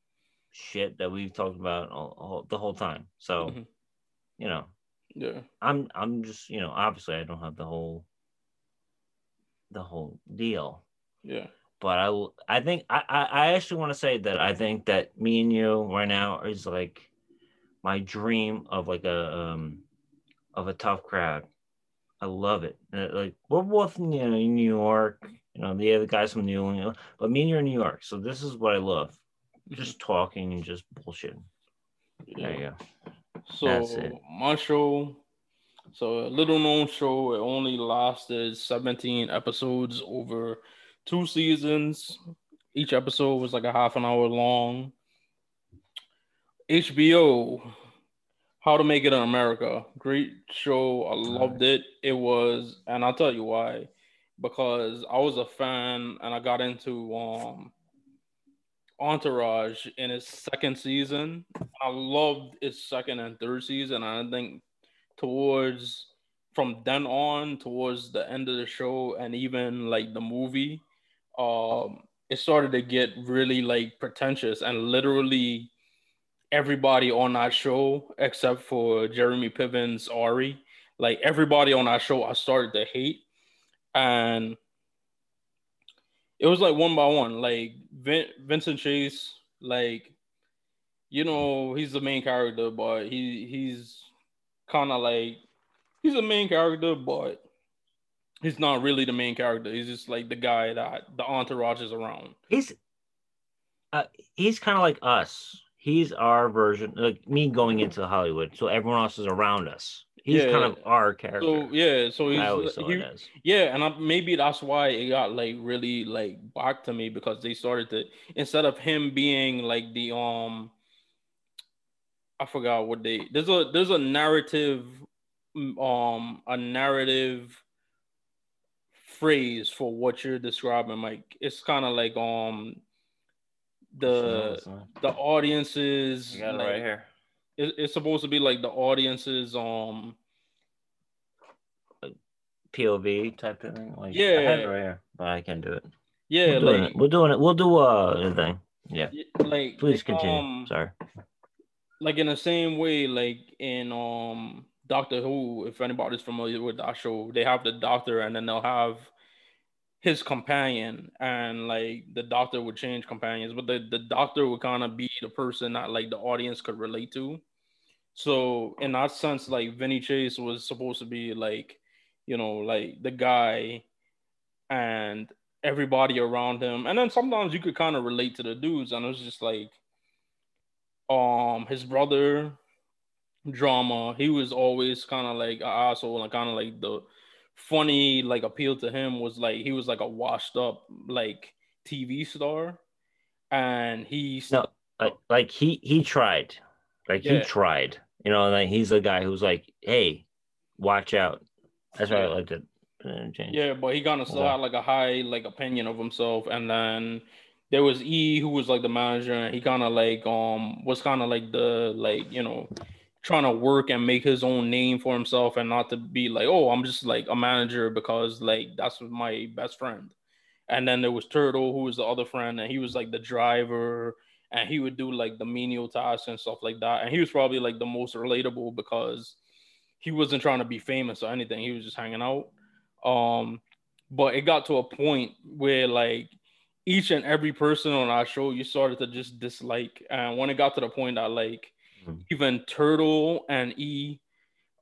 shit that we've talked about all, all, the whole time. So, Mhm. you know, Yeah. I'm I'm just you know obviously I don't have the whole the whole deal, Yeah. but I I think I I, actually want to say that I think that me and you right now is like my dream of like a um of a tough crowd. I love it. Uh, Like we're both you know in New York, you know the other guys from New England, but me and you are in New York, so this is what I love. Just talking and just bullshitting. There you go. So my show, so a little known show. It only lasted 17 episodes over two seasons. Each episode was like a half an hour long. HBO, How to Make It in America. Great show. I loved it. It was, and I'll tell you why. Because I was a fan and I got into um Entourage in its second season. I loved its second and third season. I think towards from then on towards the end of the show and even like the movie, um, it started to get really like pretentious and literally everybody on that show except for Jeremy Piven's Ari, like everybody on that show, I started to hate, and it was like one by one. Like Vin- Vincent Chase, like you know, he's the main character, but he he's kind of like he's a main character, but he's not really the main character. He's just like the guy that the entourage is around. He's uh, he's kind of like us. He's our version, like me going into Hollywood. So everyone else is around us. He's Yeah. kind of our character. So yeah, so I always he's saw he, it as. Yeah, and I, maybe that's why it got like really like back to me because they started to instead of him being like the um I forgot what they there's a there's a narrative um a narrative phrase for what you're describing Like It's kind of like um the the audiences You got it like, right here. It- it's supposed to be like the audiences um POV type of thing. Like, I Yeah. have it right here, but I can't do it. yeah we're doing like it. We're doing it. We'll do uh the thing. Yeah. like Please continue. um, Sorry. like in the same way, like in um Doctor Who, if anybody's familiar with that show, they have the doctor and then they'll have his companion and like the doctor would change companions, but the, the doctor would kind of be the person that like the audience could relate to. So in that sense, like Vinny Chase was supposed to be like, you know, like the guy and everybody around him. And then sometimes you could kind of relate to the dudes, and it was just like um his brother drama he was always kind of like an asshole and kind of like the funny like appeal to him was like he was like a washed up like tv star and he No, like like he he tried. Like he tried. You know, like he's the guy who's like, hey, watch out. That's why I liked it. Yeah, but he kind of still Yeah. had like a high like opinion of himself, and then there was E who was like the manager, and he kind of like um was kind of like the like you know trying to work and make his own name for himself, and not to be like oh I'm just like a manager because like that's my best friend, and then there was Turtle who was the other friend, and he was like the driver, and he would do like the menial tasks and stuff like that, and he was probably like the most relatable because he wasn't trying to be famous or anything, he was just hanging out. Um, but it got to a point where like each and every person on our show you started to just dislike. And when it got to the point that like Mhm. even Turtle and E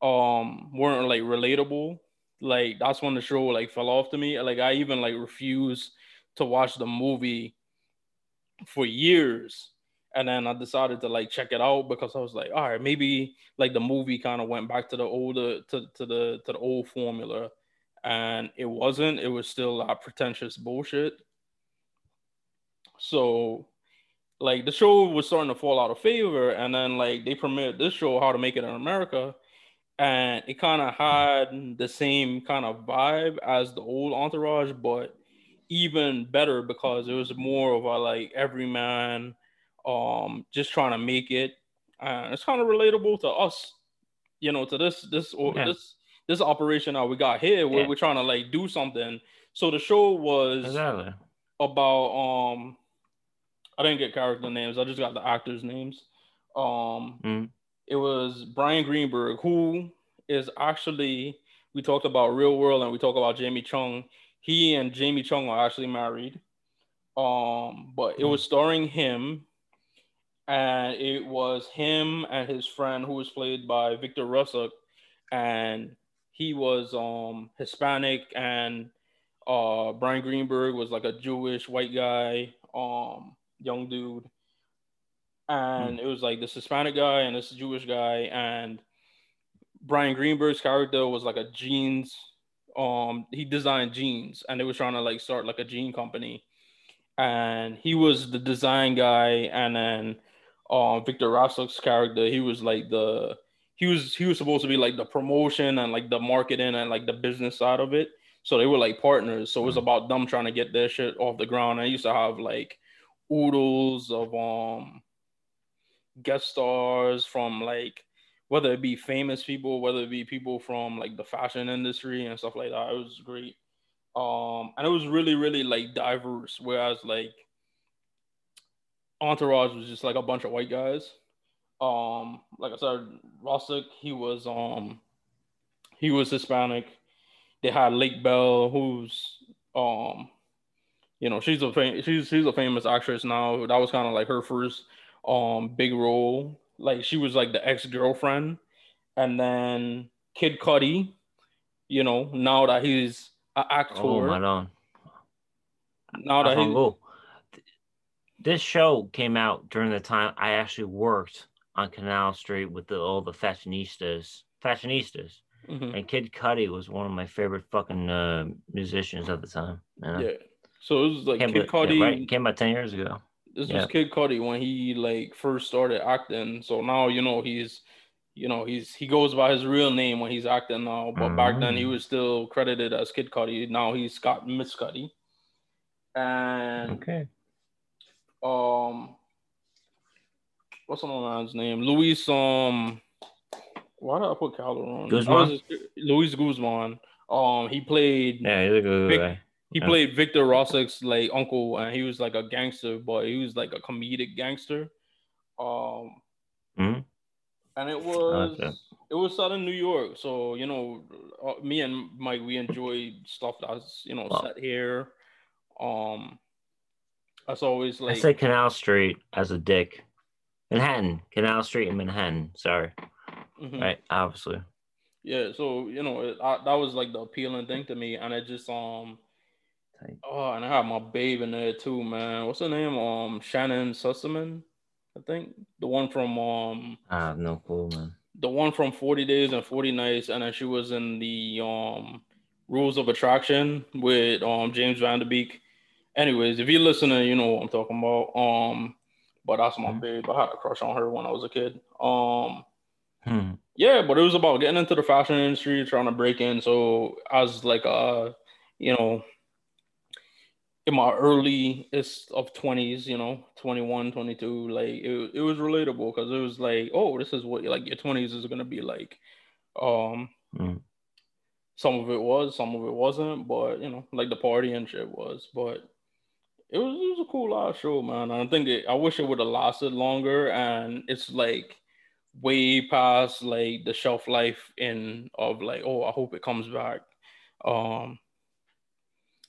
um weren't like relatable, like that's when the show like fell off to me. Like I even like refused to watch the movie for years. And then I decided to like check it out because I was like, all right, maybe like the movie kind of went back to the older to, to the to the old formula and it wasn't it was still a pretentious bullshit so like the show was starting to fall out of favor and then like they premiered this show how to make it in america and it kind of had the same kind of vibe as the old entourage but even better because it was more of a like every man um just trying to make it and it's kind of relatable to us you know to this this or Yeah. this this operation that we got here where Yeah. we're trying to like do something so the show was Exactly. about um I didn't get character names. I just got the actors' names. Um, Mhm. it was Bryan Greenberg, who is actually we talked about Real World and we talked about Jamie Chung. He and Jamie Chung are actually married. Um, but it was starring him, and it was him and his friend who was played by Victor Rasuk, and he was um Hispanic and uh Bryan Greenberg was like a Jewish white guy, um young dude. And it was like this Hispanic guy and this Jewish guy and Bryan Greenberg's character was like a jeans um he designed jeans and they were trying to like start like a jean company. And he was the design guy and then um Victor Rasuk's character he was like the he was he was supposed to be like the promotion and like the marketing and like the business side of it. So they were like partners. So it was about them trying to get their shit off the ground. I used to have like oodles of um guest stars from like whether it be famous people, whether it be people from like the fashion industry and stuff like that. It was great. Um, and it was really, really like diverse. Whereas like Entourage was just like a bunch of white guys. Um, like I said, Rasuk, he was um he was Hispanic. They had Lake Bell, who's um you know, she's a fam- she's she's a famous actress now. That was kind of like her first um big role. Like she was like the ex-girlfriend. And then Kid Cudi, you know, now that he's an actor, Oh my god. now that he's. This show came out during the time I actually worked on Canal Street with the, all the fashionistas, fashionistas, Mhm. and Kid Cudi was one of my favorite fucking uh, musicians at the time. You know? yeah. So it was like Came, Kid yeah, Cudi. right? Came out ten years ago. This Yeah. was Kid Cudi when he like first started acting. So now you know he's you know he's he goes by his real name when he's acting now. But back then he Mm. was still credited as Kid Cudi. Now he's Scott Mescudi. And Okay. um what's the man's name? Luis um why did I put Calderon? Guzman? That was his- Luis Guzman. Um he played Yeah, he's a good Big- guy. He Yeah. played Victor Rasuk's like uncle, and he was like a gangster, but he was like a comedic gangster. Um, Mhm. and it was Okay. it was set in New York, so you know, uh, me and Mike we enjoyed stuff that's you know Wow. set here. Um, that's always I like said Canal Street as a dick. Manhattan, Canal Street in Manhattan. Sorry, mhm. right? Obviously. yeah. So you know, it, I, that was like the appealing thing to me, and it just um. Tight. Oh, and I have my babe in there too, man. What's her name? Um, Shannyn Sossamon, I think the one from um, I have no clue, man. the one from Forty Days and Forty Nights, and then she was in the um, Rules of Attraction with um James Van Der Beek. Anyways, if you're listening, you know what I'm talking about. Um, but that's my Mhm. babe. I had a crush on her when I was a kid. Um, Hmm. yeah, but it was about getting into the fashion industry, trying to break in. So as like uh, you know, in my early of 20s, you know, 21, 22, like it, it was relatable because it was like, oh, this is what like your 20s is gonna be like. Um Mm. some of it was, some of it wasn't, but you know, like the party and shit was. But it was it was a cool ass show, man. I think it, I wish it would have lasted longer and it's like way past like the shelf life in of like oh I hope it comes back um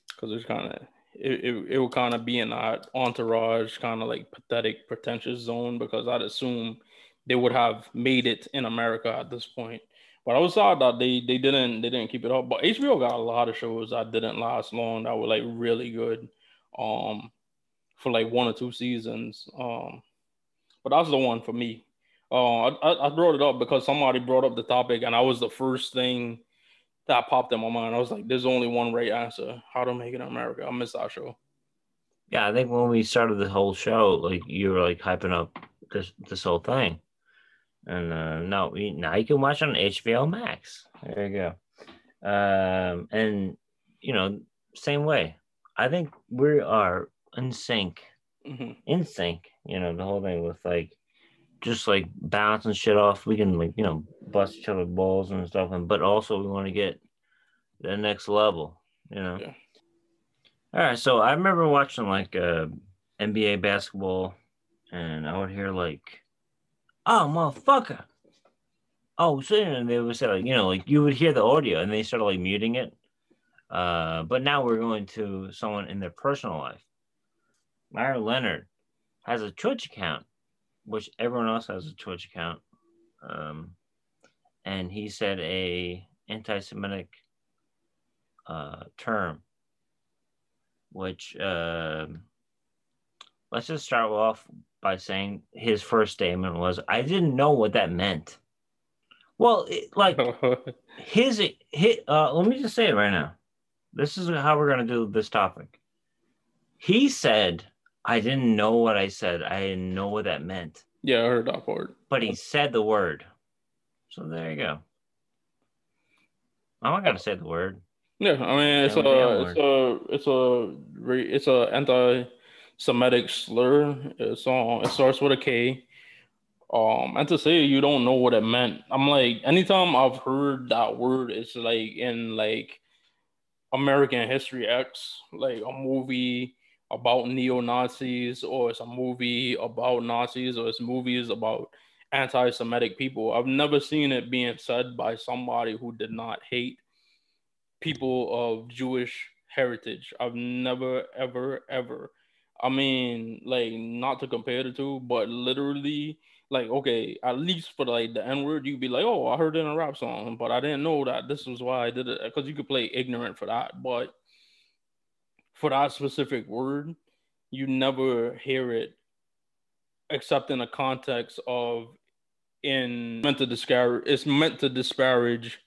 because it's kind of it, it, it will kind of be in that entourage kind of like pathetic pretentious zone because I'd assume they would have made it in America at this point. But I was sad that they they didn't they didn't keep it up. But HBO got a lot of shows that didn't last long that were like really good um for like one or two seasons um but that's the one for me. Uh, I, I brought it up because somebody brought up the topic, and I was the first thing that popped in my mind. I was like, "There's only one right answer: How to Make It in America." I miss that show. Yeah, I think when we started the whole show, like you were like hyping up this this whole thing, and uh, now we now you can watch on HBO Max. There you go. Um, and you know, same way. I think we are in sync, hmm in sync. You know, the whole thing with like just like bouncing shit off. We can like you know bust each other balls and stuff, and but also we want to get the next level. You know. Yeah. All right, so I remember watching like uh NBA basketball, and I would hear like, "Oh, motherfucker." Oh, so and they would say like, you know, like you would hear the audio, and they started like muting it. Uh, but now we're going to someone in their personal life. Meyers Leonard has a Twitch account, which everyone else has a Twitch account. Um, and he said a anti-Semitic uh, term, which uh, let's just start off by saying his first statement was, "I didn't know what that meant." Well, it, like his, his uh, let me just say it right now. This is how we're gonna do this topic. He said, "I didn't know what I said. I didn't know what that meant." Yeah, I heard that part. But he said the word. So there you go. I'm not gonna say the word. Yeah, I mean it's a, it's a it's a it's a anti-Semitic slur. It's on. It starts with a K. Um, and to say you don't know what it meant, I'm like, anytime I've heard that word, it's like in like American History X, like a movie about neo Nazis, or it's a movie about Nazis, or it's movies about anti-Semitic people. I've never seen it being said by somebody who did not hate people of Jewish heritage. I've never, ever, ever. I mean, like, not to compare the two, but literally, like, okay, at least for like the N word, you'd be like, oh, I heard it in a rap song, but I didn't know that this was why I did it because you could play ignorant for that, but for that specific word, you never hear it except in the context of in meant to disparage it's meant to disparage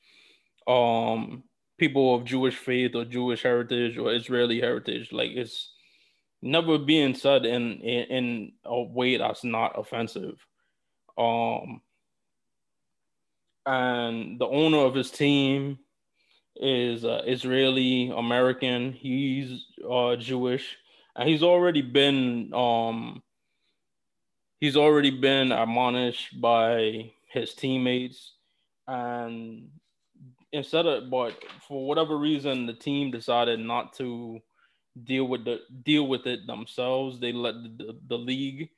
um people of Jewish faith or Jewish heritage or Israeli heritage. Like it's never being said in in, in a way that's not offensive. Um and the owner of his team is uh, Israeli American. He's uh, Jewish, and he's already been um, he's already been admonished by his teammates, and instead of but for whatever reason the team decided not to deal with the deal with it themselves. They let the, the league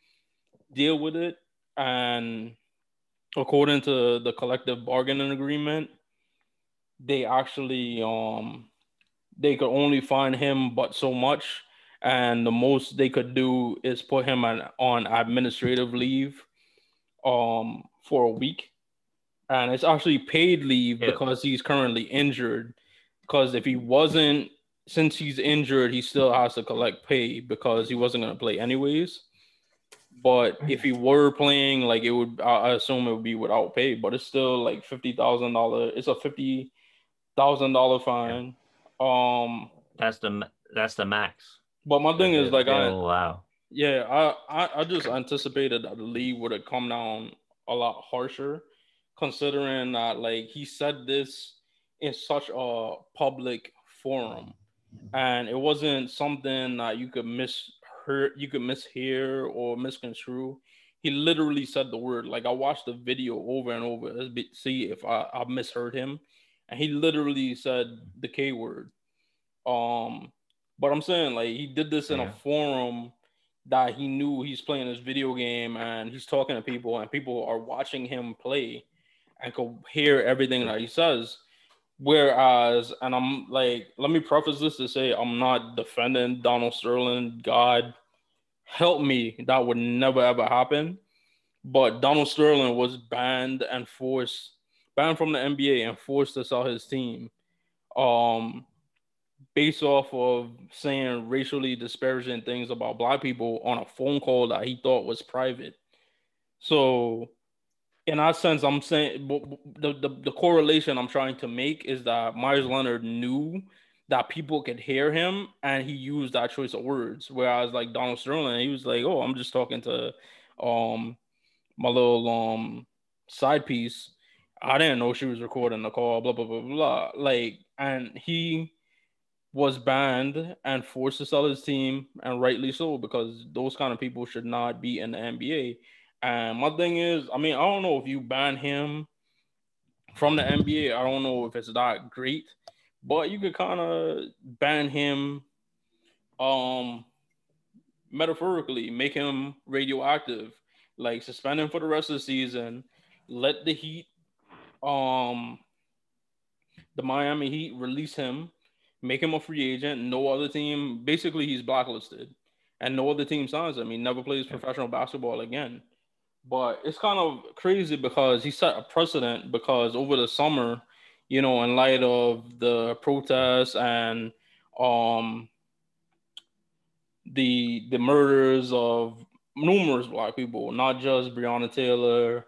deal with it, and according to the collective bargaining agreement, they actually um they could only find him but so much and the most they could do is put him on, on administrative leave um for a week and it's actually paid leave yeah. because he's currently injured because if he wasn't since he's injured he still has to collect pay because he wasn't going to play anyways but if he were playing like it would i assume it would be without pay but it's still like $50000 it's a fifty thousand dollar fine. Um, that's the that's the max. But my thing is like I wow. Yeah, I, I I just anticipated that the league would have come down a lot harsher, considering that like he said this in such a public forum, and it wasn't something that you could mishear, you could mishear or misconstrue. He literally said the word. Like I watched the video over and over. Let's be, see if I, I misheard him and he literally said the K word. Um, but I'm saying like he did this in yeah. a forum that he knew he's playing this video game and he's talking to people and people are watching him play and could hear everything that he says. Whereas, and I'm like, let me preface this to say I'm not defending Donald Sterling. God help me, that would never ever happen. But Donald Sterling was banned and forced banned from the NBA and forced to sell his team, um, based off of saying racially disparaging things about black people on a phone call that he thought was private. So, in that sense, I'm saying the, the, the correlation I'm trying to make is that Meyers Leonard knew that people could hear him and he used that choice of words. Whereas like Donald Sterling, he was like, Oh, I'm just talking to um my little um side piece I didn't know she was recording the call, blah, blah, blah, blah. Like, and he was banned and forced to sell his team, and rightly so, because those kind of people should not be in the NBA. And my thing is, I mean, I don't know if you ban him from the NBA, I don't know if it's that great, but you could kind of ban him um metaphorically make him radioactive, like suspend him for the rest of the season, let the Heat, um, the Miami Heat release him, make him a free agent. No other team, basically, he's blacklisted, and no other team signs him. He never plays professional basketball again. But it's kind of crazy because he set a precedent because over the summer, you know, in light of the protests and um the the murders of numerous black people, not just Breonna Taylor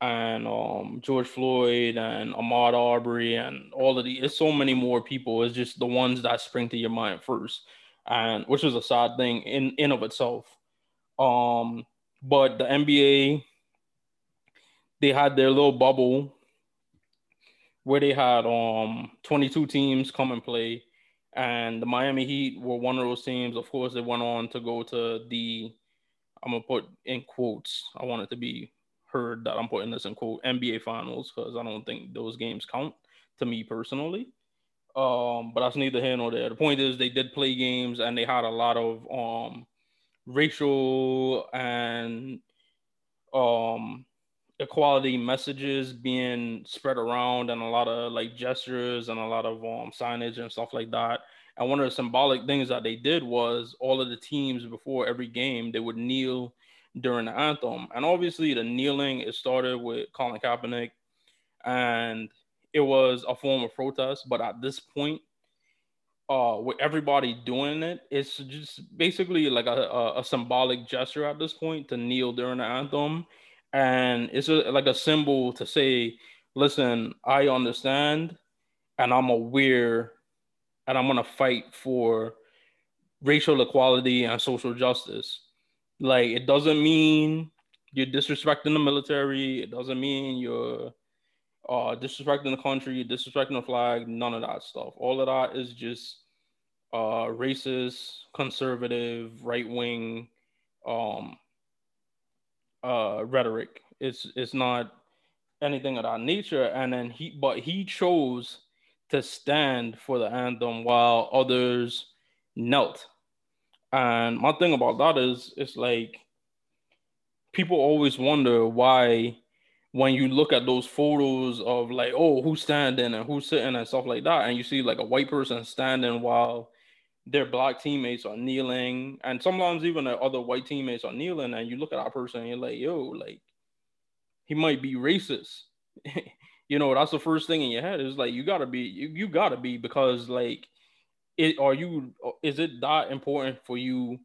and um, George Floyd and Ahmaud Arbery and all of the. It's so many more people. It's just the ones that spring to your mind first, and which is a sad thing in in of itself. Um, but the NBA, they had their little bubble where they had um 22 teams come and play and the Miami Heat were one of those teams. Of course, they went on to go to the, I'm gonna put in quotes. I want it to be heard that I'm putting this in quote NBA Finals because I don't think those games count to me personally. Um, but that's neither here nor there. The point is they did play games and they had a lot of um racial and um equality messages being spread around and a lot of like gestures and a lot of um, signage and stuff like that. And one of the symbolic things that they did was all of the teams before every game they would kneel during the anthem. And obviously the kneeling it started with Colin Kaepernick and it was a form of protest. But at this point, uh, with everybody doing it, it's just basically like a, a, a symbolic gesture at this point to kneel during the anthem and it's a, like a symbol to say, listen, I understand, and I'm aware, and I'm gonna fight for racial equality and social justice. Like it doesn't mean you're disrespecting the military. It doesn't mean you're uh, disrespecting the country, you're disrespecting the flag. None of that stuff. All of that is just uh, racist, conservative, right wing um, uh, rhetoric. It's it's not anything of that nature. And then he, but he chose to stand for the anthem while others knelt. And my thing about that is, it's like people always wonder why, when you look at those photos of like, oh, who's standing and who's sitting and stuff like that, and you see like a white person standing while their black teammates are kneeling, and sometimes even the other white teammates are kneeling, and you look at that person and you're like, yo, like he might be racist. you know, that's the first thing in your head is like you gotta be you, you gotta be because like it are you is it that important for you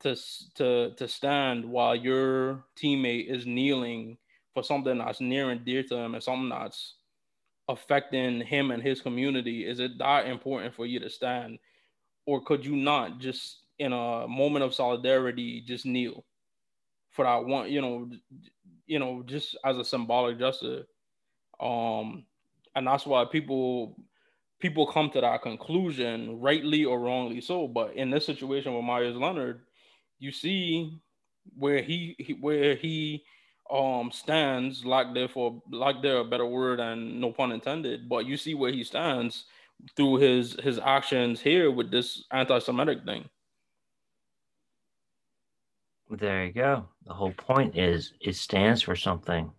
to to to stand while your teammate is kneeling for something that's near and dear to him and something that's affecting him and his community? Is it that important for you to stand? Or could you not just in a moment of solidarity just kneel for that one you know you know just as a symbolic gesture? Um and that's why people people come to that conclusion rightly or wrongly so but in this situation with Meyers Leonard you see where he, he where he um stands like there for like there a better word and no pun intended but you see where he stands through his his actions here with this anti-Semitic thing. There you go. The whole point is it stands for something.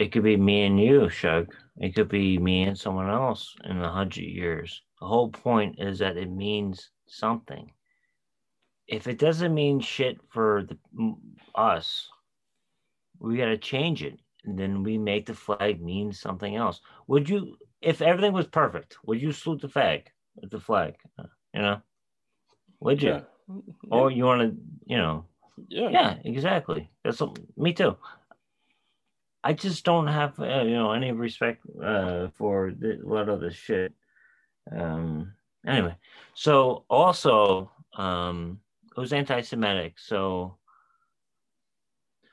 It could be me and you, Shug. It could be me and someone else in a hundred years. The whole point is that it means something. If it doesn't mean shit for the, us, we got to change it. And then we make the flag mean something else. Would you if everything was perfect, would you salute the flag the flag? Uh, you know, would you? Yeah. Or you want to, you know? Yeah. Yeah, exactly. That's me too. I just don't have, uh, you know, any respect uh, for the, a lot of this shit. Um. Anyway, so also, um, it was anti-Semitic. So,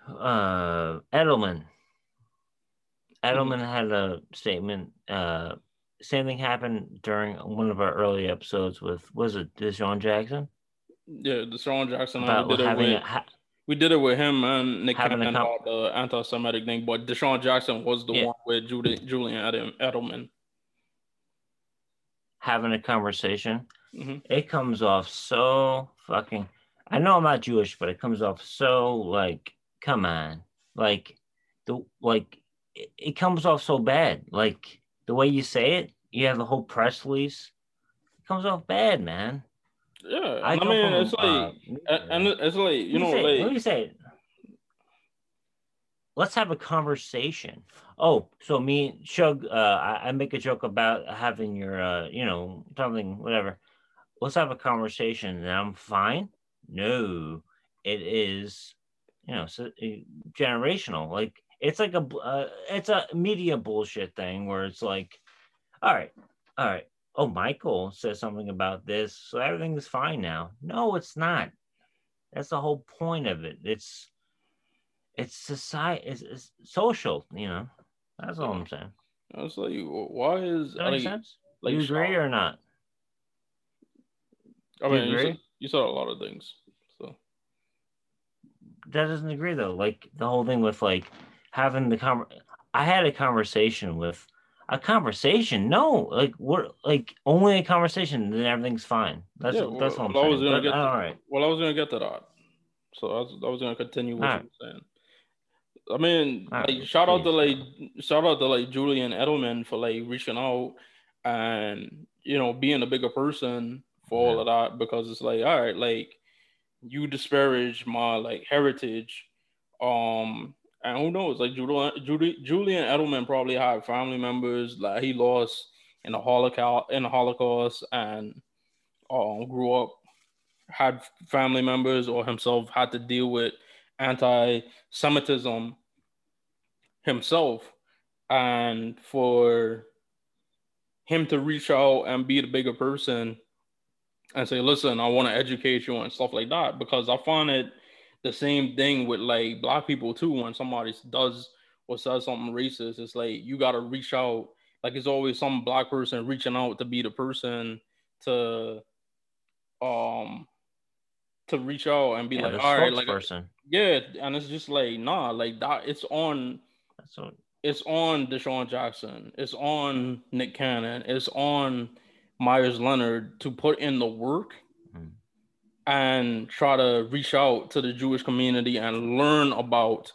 uh, Edelman Edelman had a statement. Uh, same thing happened during one of our early episodes with was it DeSean Jackson? Yeah, DeSean Jackson. About we, did it with, a, we did it with him and Nick Cannon about the anti-Semitic thing, but DeSean Jackson was the yeah. one with Judy, Julian Edelman having a conversation. Mm-hmm. It comes off so fucking. I know I'm not Jewish, but it comes off so like, come on, like the like it, it comes off so bad. Like the way you say it, you have the whole press release. It comes off bad, man. Yeah, I, I mean, from, it's like, uh, and it's like you know, like, let me say. Let's have a conversation. Oh, so me, Shug, uh, I, I make a joke about having your, uh, you know, something, whatever. Let's have a conversation, and I'm fine. No, it is, you know, so, uh, generational. Like it's like a, uh, it's a media bullshit thing where it's like, all right, all right, oh, Michael says something about this, so everything is fine now. No, it's not. That's the whole point of it. It's it's society, it's, it's social. You know, that's all I'm saying. I was like, why is that like, sense? Like, you agree or not? I mean, you, you, you saw a lot of things. So that doesn't agree though. Like the whole thing with like having the con. I had a conversation with a conversation. No, like we're like only a conversation, then everything's fine. That's yeah, well, that's what I'm well, saying. I was gonna but, get to, all right. Well, I was gonna get to that, so I was, I was gonna continue what you were saying. I mean, like, right, shout please. out to like shout out to like Julian Edelman for like reaching out and you know being a bigger person for yeah. all of that because it's like all right, like you disparage my like heritage, um, and who knows? Like Julian, Julian Edelman probably had family members like he lost in the Holocaust, in the Holocaust, and um, grew up had family members or himself had to deal with anti-Semitism himself, and for him to reach out and be the bigger person and say, "Listen, I want to educate you and stuff like that," because I find it the same thing with like black people too. When somebody does or says something racist, it's like you got to reach out. Like it's always some black person reaching out to be the person to um to reach out and be yeah, like, all right, like person. Yeah, and it's just like nah, like that. It's on. That's on. It's on DeSean Jackson. It's on Nick Cannon. It's on Meyers Leonard to put in the work and try to reach out to the Jewish community and learn about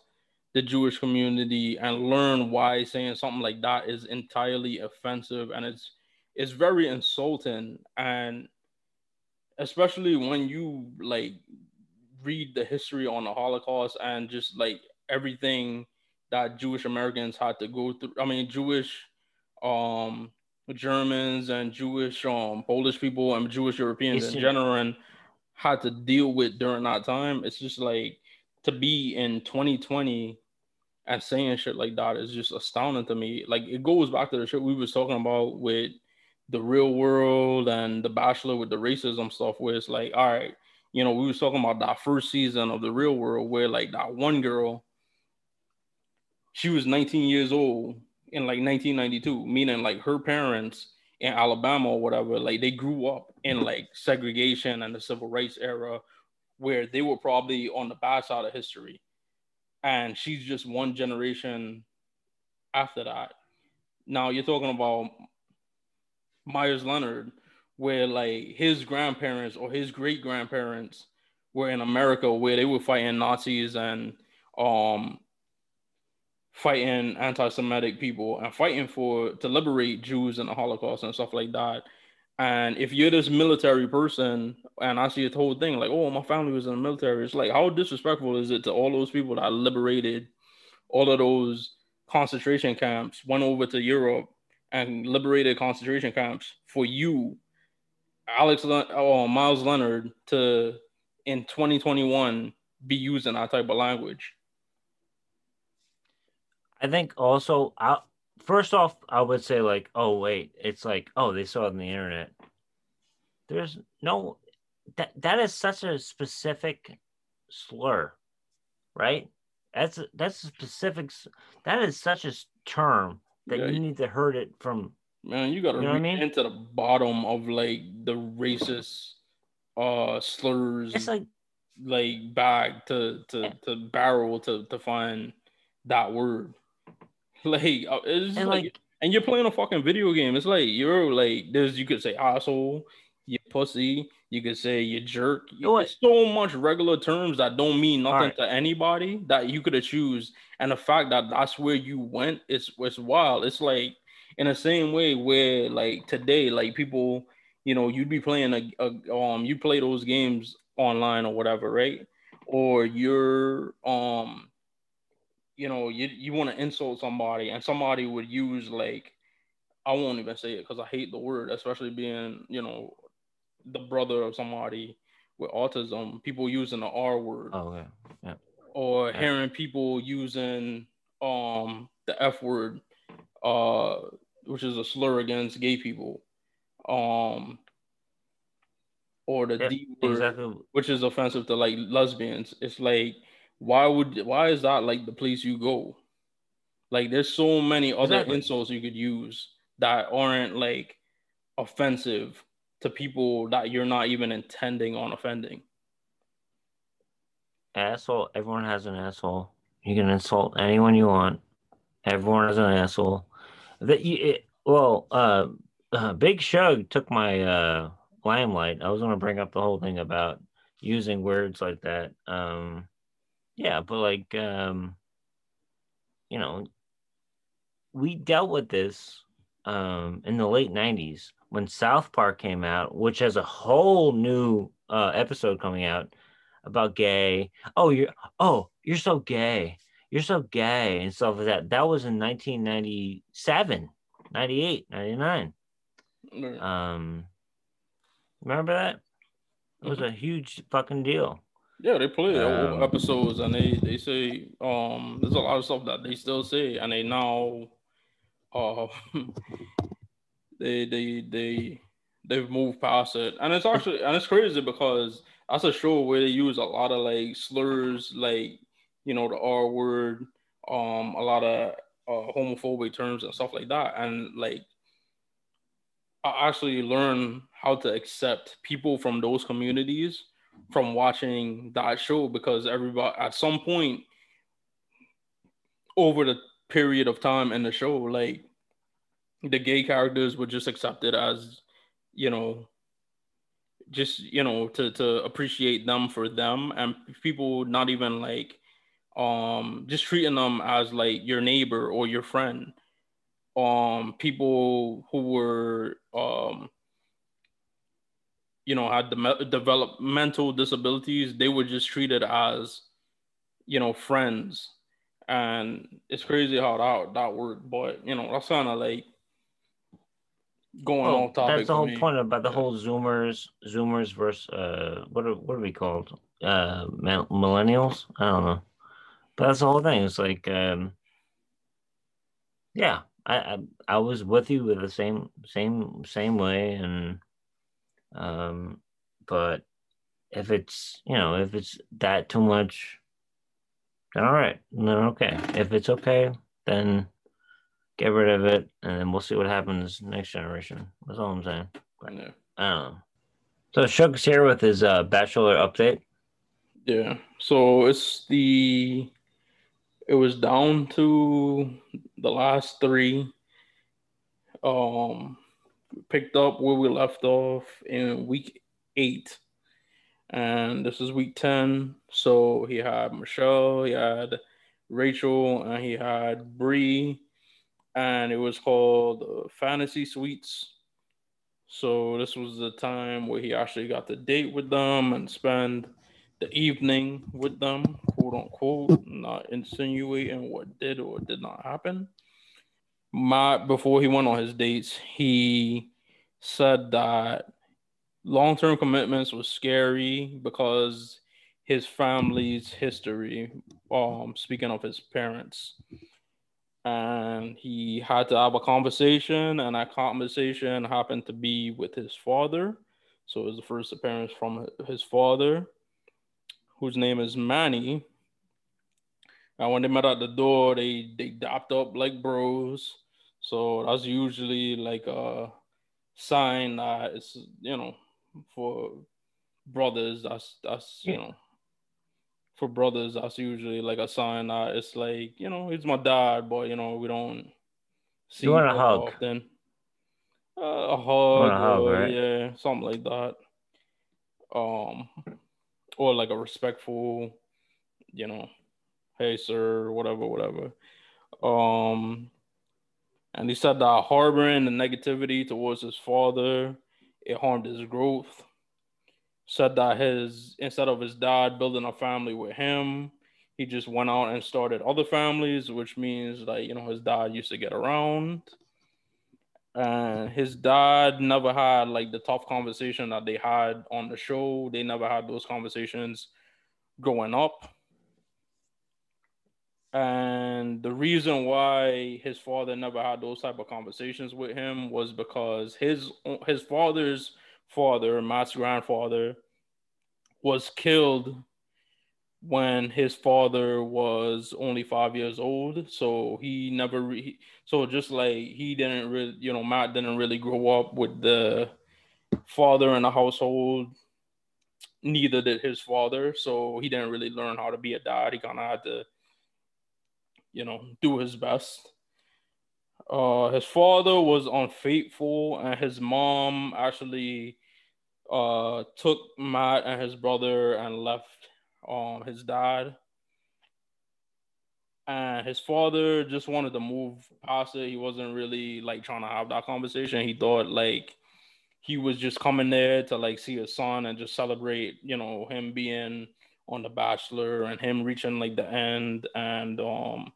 the Jewish community and learn why saying something like that is entirely offensive and it's it's very insulting and especially when you like read the history on the Holocaust and just like everything that Jewish Americans had to go through. I mean, Jewish um Germans and Jewish um Polish people and Jewish Europeans in general and had to deal with during that time. It's just like to be in 2020 and saying shit like that is just astounding to me. Like it goes back to the shit we was talking about with the real world and the bachelor with the racism stuff where it's like, all right, you know, we was talking about that first season of the real world where like that one girl, she was 19 years old in like 1992, meaning like her parents in Alabama or whatever, like they grew up in like segregation and the civil rights era where they were probably on the bad side of history. And she's just one generation after that. Now you're talking about Meyers Leonard, where like his grandparents or his great grandparents were in America where they were fighting Nazis and um fighting anti-Semitic people and fighting for to liberate Jews in the Holocaust and stuff like that. And if you're this military person, and I see a whole thing like, oh, my family was in the military, it's like how disrespectful is it to all those people that liberated all of those concentration camps, went over to Europe and liberated concentration camps for you, Alex or oh, Miles Leonard, to in 2021 be using that type of language. I think also, I, first off, I would say like, oh wait, it's like, oh, they saw it on the internet. There's no that that is such a specific slur, right? That's that's a specific. That is such a term that yeah. you need to heard it from. Man, you got to you know reach I mean? into the bottom of like the racist uh slurs. It's like like bag to to to barrel to to find that word. Like uh, it's and like, like, and you're playing a fucking video game. It's like you're like there's you could say asshole, you pussy. You could say you jerk. You There's so much regular terms that don't mean nothing right. to anybody that you could have choose. And the fact that that's where you went is was wild. It's like in the same way where like today, like people, you know, you'd be playing a, a um, you play those games online or whatever, right? Or you're um, you know, you you want to insult somebody and somebody would use like I won't even say it because I hate the word, especially being, you know, the brother of somebody with autism, people using the R word. Oh yeah. Yeah. Or yeah. hearing people using um the F word, uh, which is a slur against gay people. Um or the D word, exactly. which is offensive to like lesbians. It's like why would why is that like the place you go? Like there's so many other exactly. insults you could use that aren't like offensive to people that you're not even intending on offending. Asshole. Everyone has an asshole. You can insult anyone you want. Everyone is an asshole. That you. It, well, uh, uh, Big Shug took my uh limelight. I was going to bring up the whole thing about using words like that. Um, yeah, but like, um, you know, we dealt with this um, in the late 90s when South Park came out, which has a whole new uh, episode coming out about gay. Oh, you're oh, you're so gay. You're so gay and stuff like that. That was in 1997, 98, 99. Um, remember that? It was mm-hmm. a huge fucking deal. Yeah, they play um, episodes and they they say um there's a lot of stuff that they still say and they now uh they they they they've moved past it, and it's actually and it's crazy because that's a show where they use a lot of like slurs, like you know the R word, um, a lot of uh, homophobic terms and stuff like that, and like I actually learn how to accept people from those communities from watching that show because everybody at some point over the period of time in the show, like the gay characters were just accepted as, you know, just you know to to appreciate them for them. And people not even like um just treating them as like your neighbor or your friend. Um people who were um you know had the developmental disabilities they were just treated as you know friends and it's crazy how that that worked. But you know, that's kind of like going on topic. That's the whole me. point about the yeah. whole Zoomers, Zoomers versus uh, what are what are we called? Uh, millennials. I don't know, but that's the whole thing. It's like, um, yeah, I, I I was with you with the same same same way, and um, but if it's you know if it's that too much then all right, then okay. If it's okay, then get rid of it, and then we'll see what happens next generation. That's all I'm saying. But, yeah. I don't know. So Shug's here with his uh, bachelor update. Yeah. So it's the it was down to the last three. Um picked up where we left off in week eight and this is week 10. So he had Michelle, he had Rachael, and he had Bri, and it was called Fantasy Suites. So this was the time where he actually got to date with them and spend the evening with them, quote unquote, not insinuating what did or did not happen. My before he went on his dates, he said that long term commitments was scary because his family's history, um, speaking of his parents. And he had to have a conversation, and that conversation happened to be with his father. So it was the first appearance from his father, whose name is Manny. And when they met at the door, they they dapped up like bros. So that's usually like a sign that it's you know for brothers, that's that's you know, for brothers, that's usually like a sign that it's like you know, it's my dad, but you know, we don't see you want a hug. Often. uh, a hug, a hug, or, right? yeah, something like that. Um, or like a respectful, you know, hey sir, whatever, whatever. Um, and he said that harboring the negativity towards his father, it harmed his growth. Said that his instead of his dad building a family with him, he just went out and started other families, which means like you know his dad used to get around. And his dad never had like the tough conversation that they had on the show. They never had those conversations growing up. And the reason why his father never had those type of conversations with him was because his his father's father, Matt's grandfather, was killed when his father was only five years old. So he never, re- so just like he didn't really, you know, Matt didn't really grow up with the father in the household. Neither did his father. So he didn't really learn how to be a dad. He kind of had to, you know, do his best. Uh, his father was unfaithful, and his mom actually uh, took Matt and his brother and left um his dad and his father just wanted to move past it. He wasn't really like trying to have that conversation. He thought like he was just coming there to like see his son and just celebrate, you know, him being on The Bachelor and him reaching like the end. And um,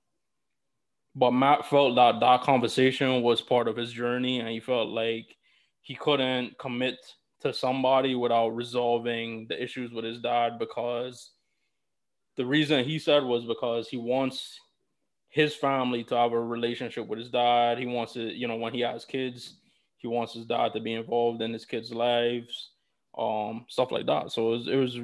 but Matt felt that that conversation was part of his journey, and he felt like he couldn't commit to somebody without resolving the issues with his dad because the reason he said was because he wants his family to have a relationship with his dad. He wants to, you know, when he has kids, he wants his dad to be involved in his kids' lives, um, stuff like that. So it was, it was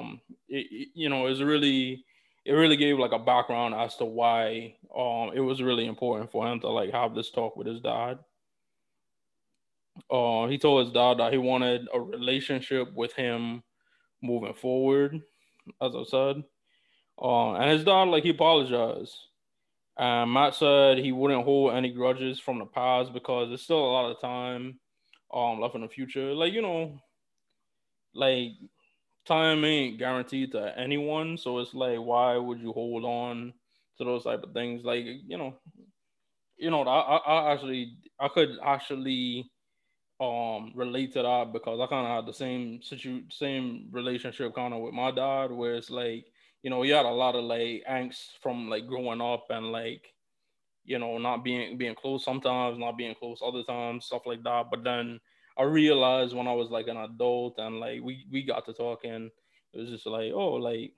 um, it, you know, it was really, it really gave like a background as to why um, it was really important for him to like have this talk with his dad. Uh, he told his dad that he wanted a relationship with him moving forward, as I said. Uh, and his dad, like, he apologized. And Matt said he wouldn't hold any grudges from the past because there's still a lot of time um, left in the future. Like, you know, like, time ain't guaranteed to anyone. So it's like, why would you hold on to those type of things? Like, you know, you know, I, I actually, I could actually um relate to that because I kind of had the same situ same relationship kind of with my dad where it's like you know, he had a lot of like angst from like growing up and like, you know, not being being close sometimes, not being close other times, stuff like that. But then I realized when I was like an adult and like we we got to talking, it was just like, oh, like,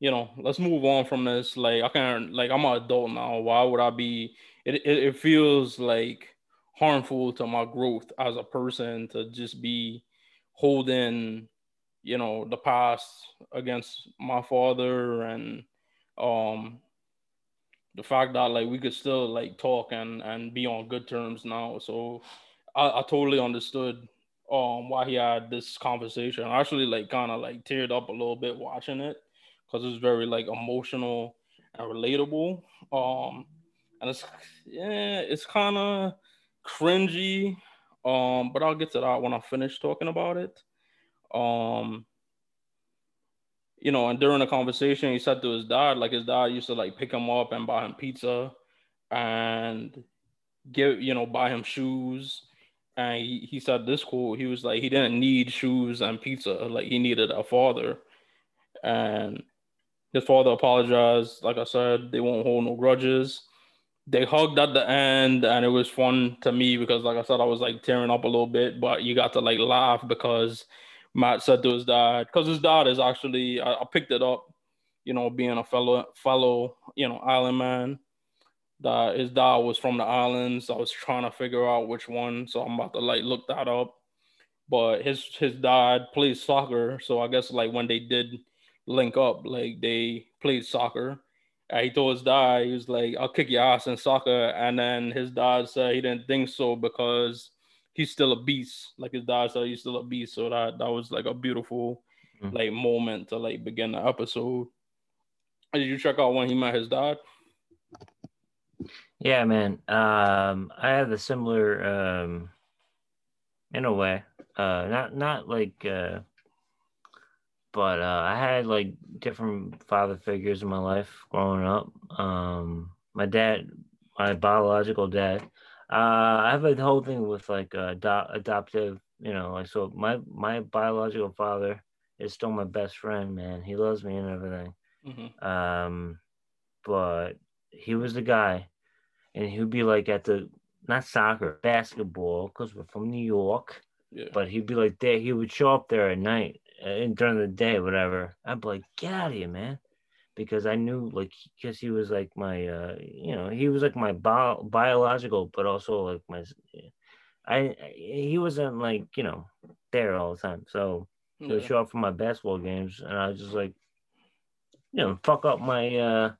you know, let's move on from this. Like I can't like I'm an adult now. Why would I be it it, it feels like harmful to my growth as a person to just be holding you know the past against my father and um the fact that like we could still like talk and and be on good terms now so i, I totally understood um why he had this conversation. I actually like kind of like teared up a little bit watching it because it's very like emotional and relatable. Um and it's yeah it's kind of cringy um but i'll get to that when i finish talking about it. Um, you know, and during the conversation, he said to his dad, like his dad used to like pick him up and buy him pizza and give, you know, buy him shoes. And he, he said this quote, he was like, he didn't need shoes and pizza, like he needed a father. And his father apologized. Like I said, they won't hold no grudges. They hugged at the end, and it was fun to me because, like I said, I was like tearing up a little bit, but you got to like laugh because Matt said to his dad, because his dad is actually, I, I, picked it up, you know, being a fellow, fellow, you know, island man. That his dad was from the islands. I was trying to figure out which one, so I'm about to like look that up. But his his dad plays soccer, so I guess like when they did link up, like they played soccer. And he told his dad, he was like, "I'll kick your ass in soccer," and then his dad said he didn't think so because he's still a beast. Like his dad said, he's still a beast. So that that was like a beautiful mm-hmm. like moment to like begin the episode. Did you check out when he met his dad? Yeah, man. Um, I have a similar, um, in a way, uh, not not like, uh, but uh, I had like different father figures in my life growing up. Um, my dad, my biological dad. Uh, I have a whole thing with like uh, ado- adoptive, you know, like so. My my biological father is still my best friend, man. He loves me and everything. Mm-hmm. Um, but he was the guy, and he'd be like at the not soccer, basketball, because we're from New York. Yeah. But he'd be like there. He would show up there at night and during the day, whatever. I'd be like, get out of here, man, because I knew like because he was like my, uh, you know, he was like my bio- biological, but also like my, I, I he wasn't like you know there all the time. So he would Yeah. show up for my basketball games, and I was just like, you know, fuck up my uh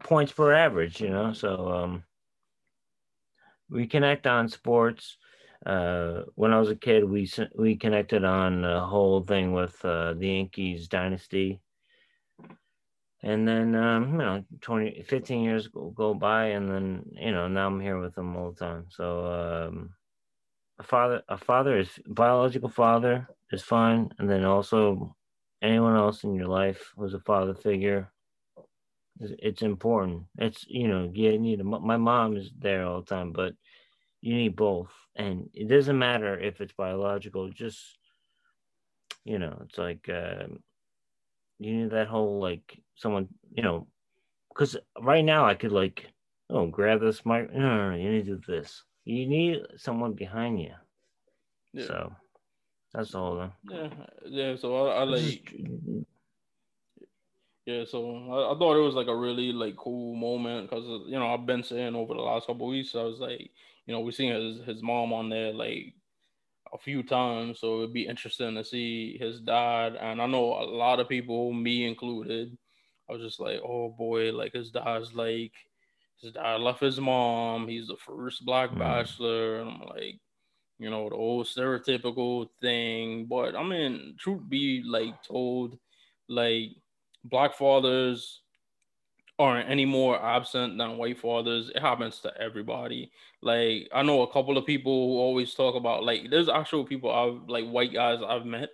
points per average, you know. So um we connect on sports. Uh, when I was a kid, we we connected on the whole thing with uh, the Yankees dynasty, and then um, you know, 20, 15 years go, go by, and then you know, now I'm here with them all the time. So um, a father, a father is biological father is fine, and then also anyone else in your life who's a father figure it's- it's important. It's you know you need a, my mom is there all the time, but you need both, and it doesn't matter if it's biological. Just you know, it's like um you need that whole like someone you know, because right now I could like oh grab this mic. No, no, no, you need to do this. You need someone behind you. Yeah. So that's all whole thing. Yeah. Yeah. So I, I like. Yeah, so I, I thought it was like a really like cool moment because you know I've been saying over the last couple weeks I was like you know we've seen his his mom on there like a few times so it'd be interesting to see his dad and I know a lot of people me included I was just like oh boy like his dad's like his dad left his mom he's the first black Mm. bachelor and I'm like you know the old stereotypical thing but I mean truth be like told like black fathers aren't any more absent than white fathers. It happens to everybody. Like I know a couple of people who always talk about like there's actual people I've like white guys I've met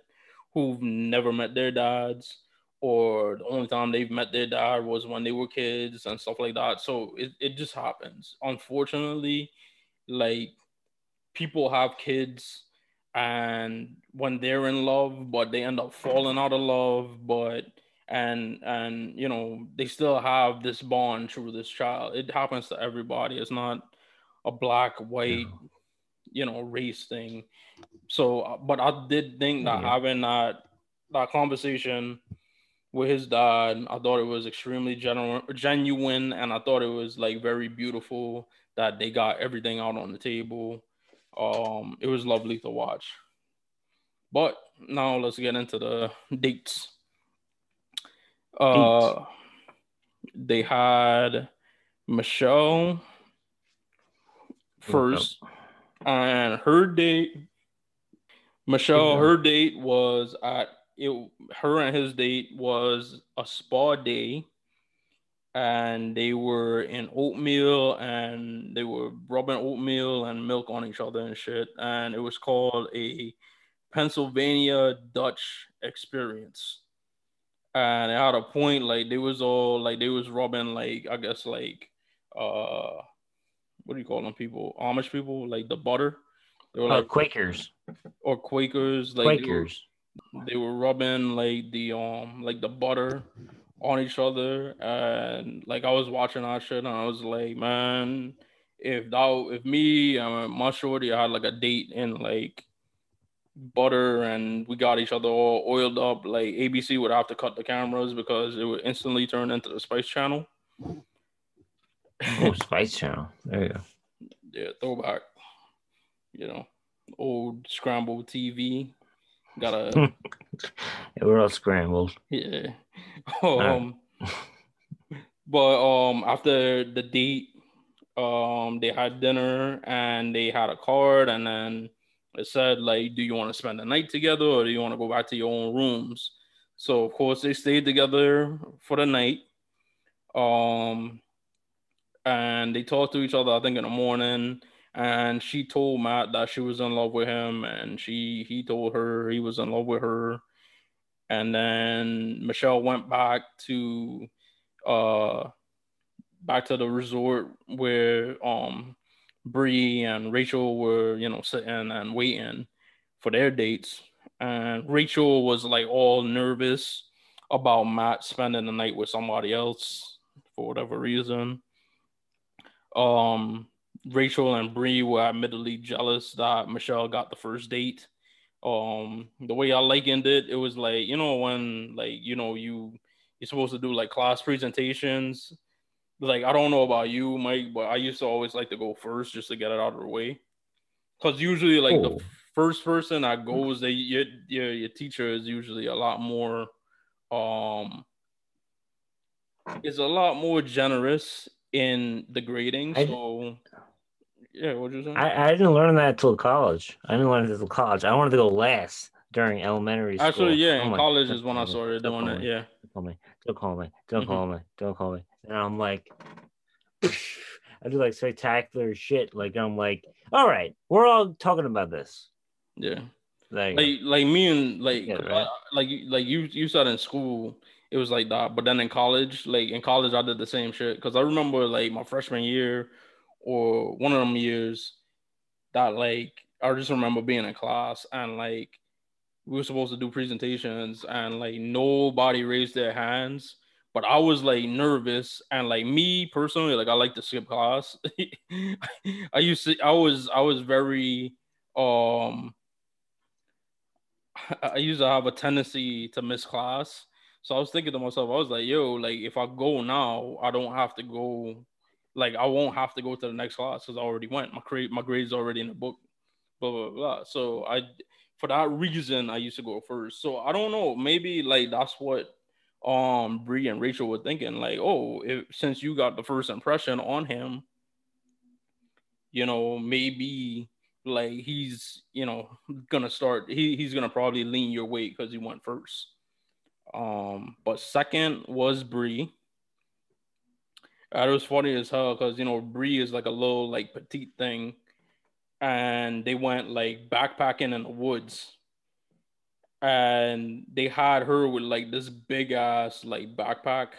who've never met their dads or the only time they've met their dad was when they were kids and stuff like that. So it, it just happens. Unfortunately, like people have kids and when they're in love but they end up falling out of love but and and you know they still have this bond through this child. It happens to everybody. It's not a black white you know race thing. So uh, but i did think that Yeah. having that that conversation with his dad i thought it was extremely genuine genuine and i thought it was like very beautiful that they got everything out on the table. Um it was lovely to watch. But now let's get into the dates uh they had michelle first and her date michelle Keep her date was at it her and his date was a spa day and they were in oatmeal and they were rubbing oatmeal and milk on each other and shit and it was called a pennsylvania dutch experience and had a point like they was all like they was rubbing like i guess like uh what do you call them people amish people like the butter they were Uh, like Quakers. or quakers like they were- Quakers. they were rubbing like the um like the butter on each other and like I was watching that shit and I was like, man, if that if me and my shorty had like a date in like butter and we got each other all oiled up, like ABC would have to cut the cameras because it would instantly turn into the Spice Channel. Oh, Spice Channel. There you go. yeah, throwback. You know, old scrambled TV. Gotta Yeah, we're all scrambled. Yeah. Um but um after the date, um they had dinner and they had a card and then it said like do you want to spend the night together or do you want to go back to your own rooms? So of course they stayed together for the night. Um and they talked to each other. I think in the morning, and she told Matt that she was in love with him, and she he told her he was in love with her. And then Michelle went back to uh back to the resort where um Bri and Rachael were, you know, sitting and waiting for their dates. And Rachael was like all nervous about Matt spending the night with somebody else for whatever reason. Um, Rachael and Bri were admittedly jealous that Michelle got the first date. Um, the way I likened it, it was like you know when like you know you you're supposed to do like class presentations. Like I don't know about you, Mike, but I used to always like to go first just to get it out of the way. Cause usually like the first person that goes, they your, your your teacher is usually a lot more um is a lot more generous in the grading. I, so yeah, what you saying? I, I didn't learn that till college. I didn't learn it till college. I wanted to go last during elementary school. Actually, yeah, in oh college is when I started doing it. Yeah. Don't call me. Don't call me. Don't mm-hmm. call me. Don't call me. And I'm like, I do like spectacular shit. Like I'm like, all right, we're all talking about this. Yeah. Like, like, like me and like, yeah, uh, right? like, like you, you said in school, it was like that. But then in college, like in college, I did the same shit. Cause I remember like my freshman year or one of them years that like I just remember being in class and like we were supposed to do presentations and like nobody raised their hands. But I was like nervous and like me personally, like I like to skip class. I used to I was I was very um I used to have a tendency to miss class. So I was thinking to myself, I was like, yo, like if I go now, I don't have to go, like I won't have to go to the next class because I already went. My grade, my grade's already in the book, blah blah blah. So I, for that reason, I used to go first. So I don't know, maybe like that's what um Bri and Rachael were thinking, like, oh, if, since you got the first impression on him, you know, maybe like he's you know gonna start he, he's gonna probably lean your way because he went first. Um but second was Bri. It was funny as hell because you know Bri is like a little like petite thing and they went like backpacking in the woods and they had her with like this big ass like backpack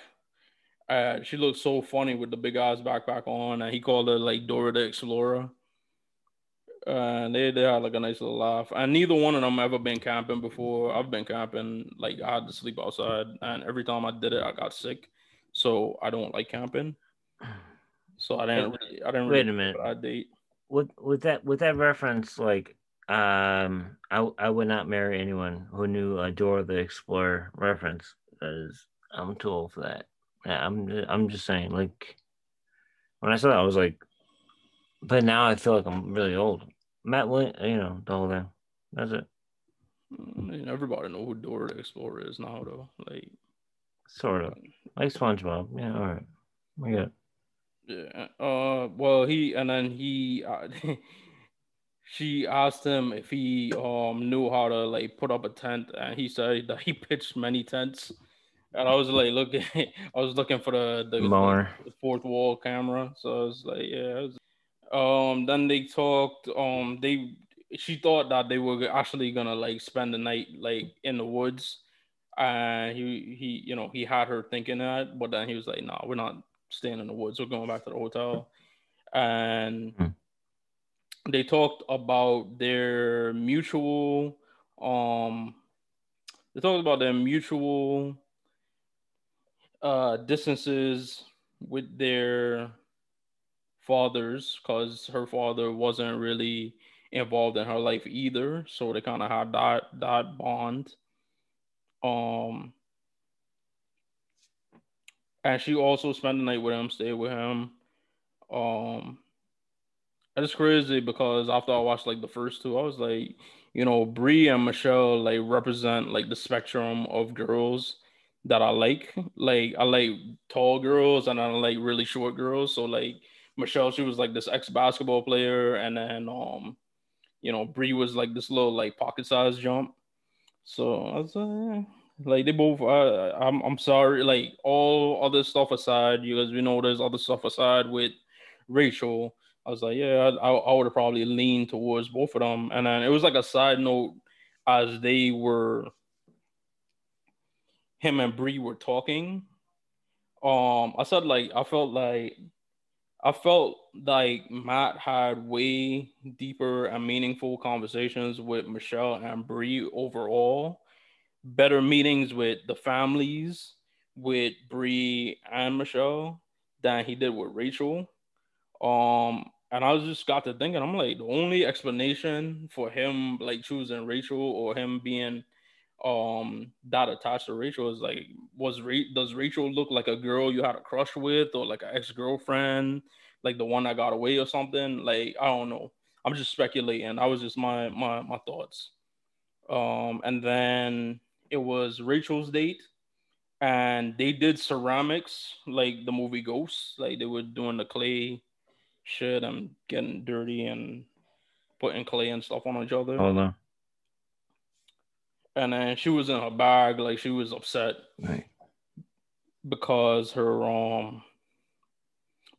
uh she looked so funny with the big ass backpack on and he called her like Dora the Explorer uh, they they had like a nice little laugh. And neither one of them ever been camping before. I've been camping, like I had to sleep outside, and every time I did it, I got sick. So I don't like camping. So I didn't. Really, I didn't. Wait really a minute. I date. With with that with that reference, like um, I I would not marry anyone who knew a Dora the Explorer reference because I'm too old for that. Yeah, I'm I'm just saying, like when I saw that, I was like, but now I feel like I'm really old. Matt, you know, the whole thing. That's it. I mean, everybody know who Dora the Explorer is now, though. Like, sort of like SpongeBob. Yeah, all right, we got. Yeah. Uh. Well, he and then he. Uh, she asked him if he um knew how to like put up a tent, and he said that he pitched many tents. And I was like looking, I was looking for the the, the fourth wall camera. So I was like, yeah. Was, um, then they talked. Um, they she thought that they were actually gonna like spend the night like in the woods, and he he you know he had her thinking that, but then he was like, "No, nah, we're not staying in the woods. We're going back to the hotel." And mm. They talked about their mutual. Um, they talked about their mutual uh distances with their fathers because her father wasn't really involved in her life either. So they kind of had that that bond. Um and she also spent the night with him, stayed with him. Um it's crazy because after I watched like the first two, I was like, you know, Bri and Michelle like represent like the spectrum of girls that I like. Like I like tall girls and I like really short girls. So like Michelle, she was like this ex basketball player, and then um, you know, Bri was like this little like pocket size jump. So I was like, Like they both. Uh, I'm I'm sorry. Like all other stuff aside, because we know there's other stuff aside with Rachael. I was like, yeah, I, I would have probably leaned towards both of them. And then it was like a side note as they were, him and Bri were talking. Um, I said like I felt like I felt like Matt had way deeper and meaningful conversations with Michelle and Bri overall. Better meetings with the families with Bri and Michelle than he did with Rachael. Um, and I was just got to thinking, I'm like, the only explanation for him like choosing Rachael or him being um that attached to Rachael is like was Ra- does Rachael look like a girl you had a crush with or like an ex-girlfriend like the one that got away or something? Like I don't know. I'm just speculating. That was just my my my thoughts. Um and then it was Rachael's date and they did ceramics like the movie Ghosts like they were doing the clay shit and getting dirty and putting clay and stuff on each other Hold on. and then she was in her bag like she was upset Right. because her um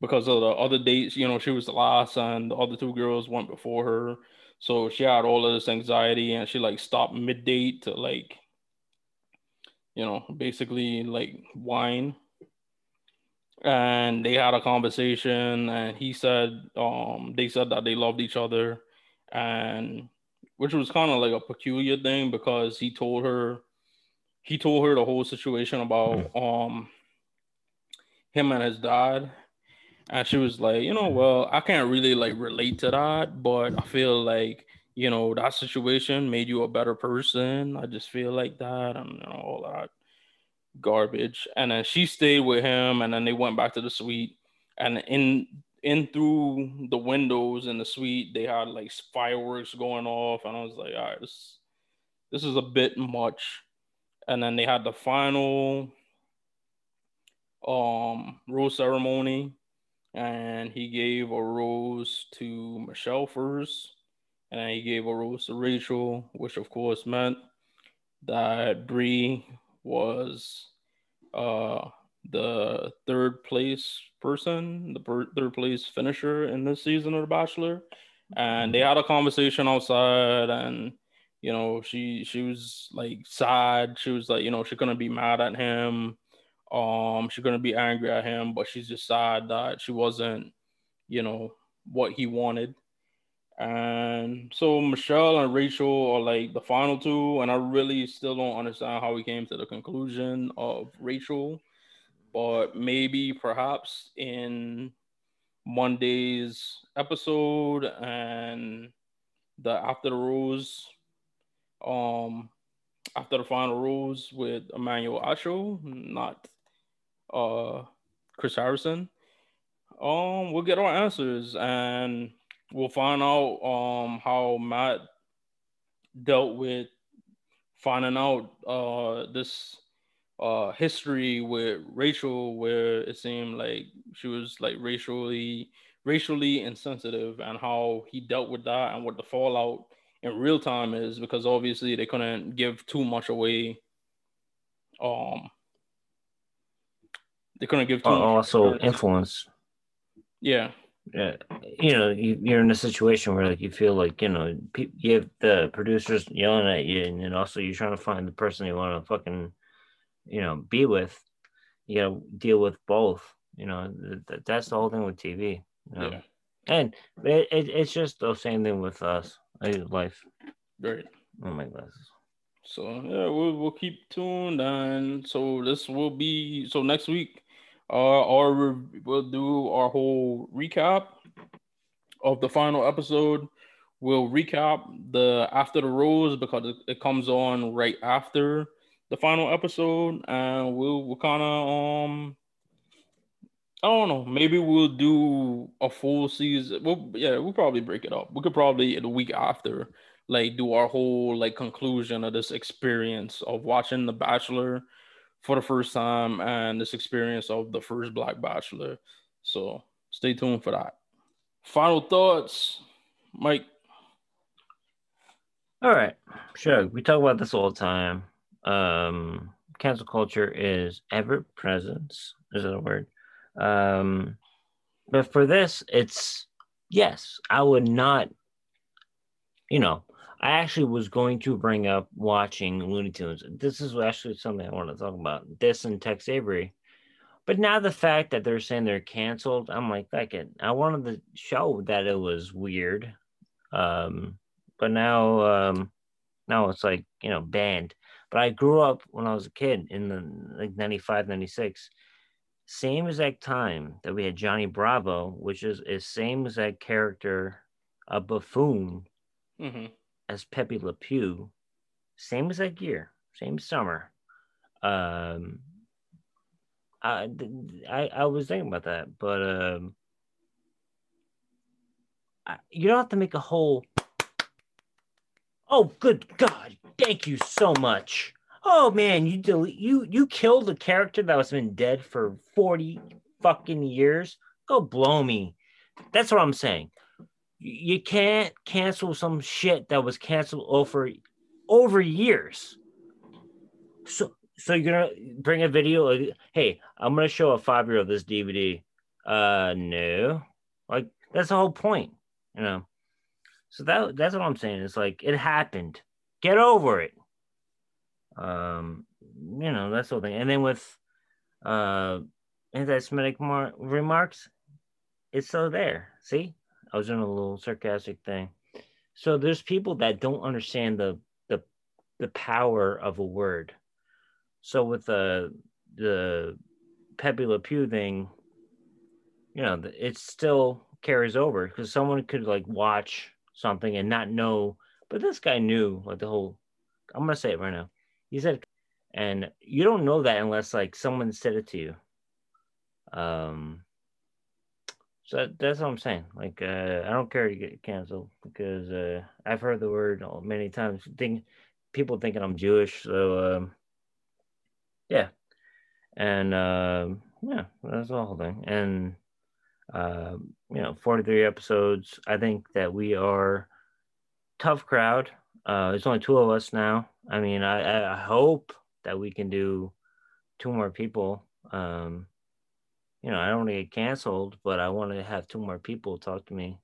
because of the other dates you know she was the last and the other two girls went before her so she had all of this anxiety and she like stopped mid date to like you know basically like whine and they had a conversation and he said um they said that they loved each other and which was kind of like a peculiar thing because he told her he told her the whole situation about um him and his dad. And she was like you know well i can't really like relate to that but i feel like you know that situation made you a better person. I just feel like that and you know, all that garbage. And then she stayed with him and then they went back to the suite. And in in through the windows in the suite they had like fireworks going off. And i was like all right this this is a bit much. And then they had the final um rose ceremony. And he gave a rose to michelle first. And then he gave a rose to rachael which of course meant that Bri was uh the third place person, the per- third place finisher in this season of The Bachelor, and they had a conversation outside, and you know she she was like sad. She was like you know she couldn't be mad at him, um she couldn't be angry at him, but she's just sad that she wasn't you know what he wanted. And so Michelle and Rachael are like the final two, and I really still don't understand how we came to the conclusion of Rachael. But maybe perhaps in Monday's episode and the after the rules, um, after the final rules with Emmanuel Acho, not uh Chris Harrison. Um, we'll get our answers and we'll find out um how Matt dealt with finding out uh this uh history with Rachael where it seemed like she was like racially racially insensitive and how he dealt with that and what the fallout in real time is because obviously they couldn't give too much away um they couldn't give too Uh, much also influence. yeah Yeah, you know, you, you're in a situation where like you feel like you know pe- you have the producers yelling at you, and then also you're trying to find the person you want to fucking, you know, be with. You to deal with both. You know, th- th- that's the whole thing with TV. You know? yeah And it, it, it's just the same thing with us. Life. great Oh my glasses. So yeah, we'll we'll keep tuned, and so this will be so next week. Uh, our we'll do our whole recap of the final episode. We'll recap the after the rose because it, it comes on right after the final episode, and we'll we'll kind of um. I don't know. Maybe we'll do a full season. Well, yeah, we'll probably break it up. We could probably the week after like do our whole like conclusion of this experience of watching The Bachelor for the first time and this experience of the first Black Bachelor. So stay tuned for that. Final thoughts, Mike. All right, sure. We talk about this all the time. um, cancel culture is ever present. Is that a word? Um, but for this, it's yes, I would not. You know, I actually was going to bring up watching Looney Tunes. This is actually something I want to talk about. This and Tex Avery. But now the fact that they're saying they're canceled, I'm like, fuck it. I wanted to show that it was weird. Um, but now um now it's like, you know, banned. But I grew up when I was a kid in the like 95, 96. Same exact time that we had Johnny Bravo, which is a same exact character, a buffoon, Mm-hmm. As Pepe Le Pew, same as that year, same summer. Um, I, I I was thinking about that, but um, I, you don't have to make a whole. Oh, good God! Thank you so much. Oh man, you delete you you killed a character that was been dead for forty fucking years. Go blow me. That's what I'm saying. You can't cancel some shit that was canceled over over years. So so you're gonna bring a video hey, I'm gonna show a five year old this DVD. Uh no. Like that's the whole point, you know. So that that's what I'm saying. It's like it happened. Get over it. Um, you know, that's the whole thing. And then with uh anti-Semitic mar- remarks, it's still there. See? I was doing a little sarcastic thing. So there's people that don't understand the the the power of a word. So with the the Pepe Le Pew thing, you know, it still carries over because someone could like watch something and not know, but this guy knew like the whole. I'm gonna say it right now. He said, and you don't know that unless like someone said it to you. Um. So that's what I'm saying. Like, uh, I don't care to get canceled because uh, I've heard the word many times. Think people thinking I'm Jewish, so um, yeah, and uh, yeah, that's the whole thing. And uh, you know, 43 episodes. I think that we are tough crowd. Uh, there's only two of us now. I mean, I, I hope that we can do two more people. Um, you know, I don't want to get canceled, but I want to have two more people talk to me.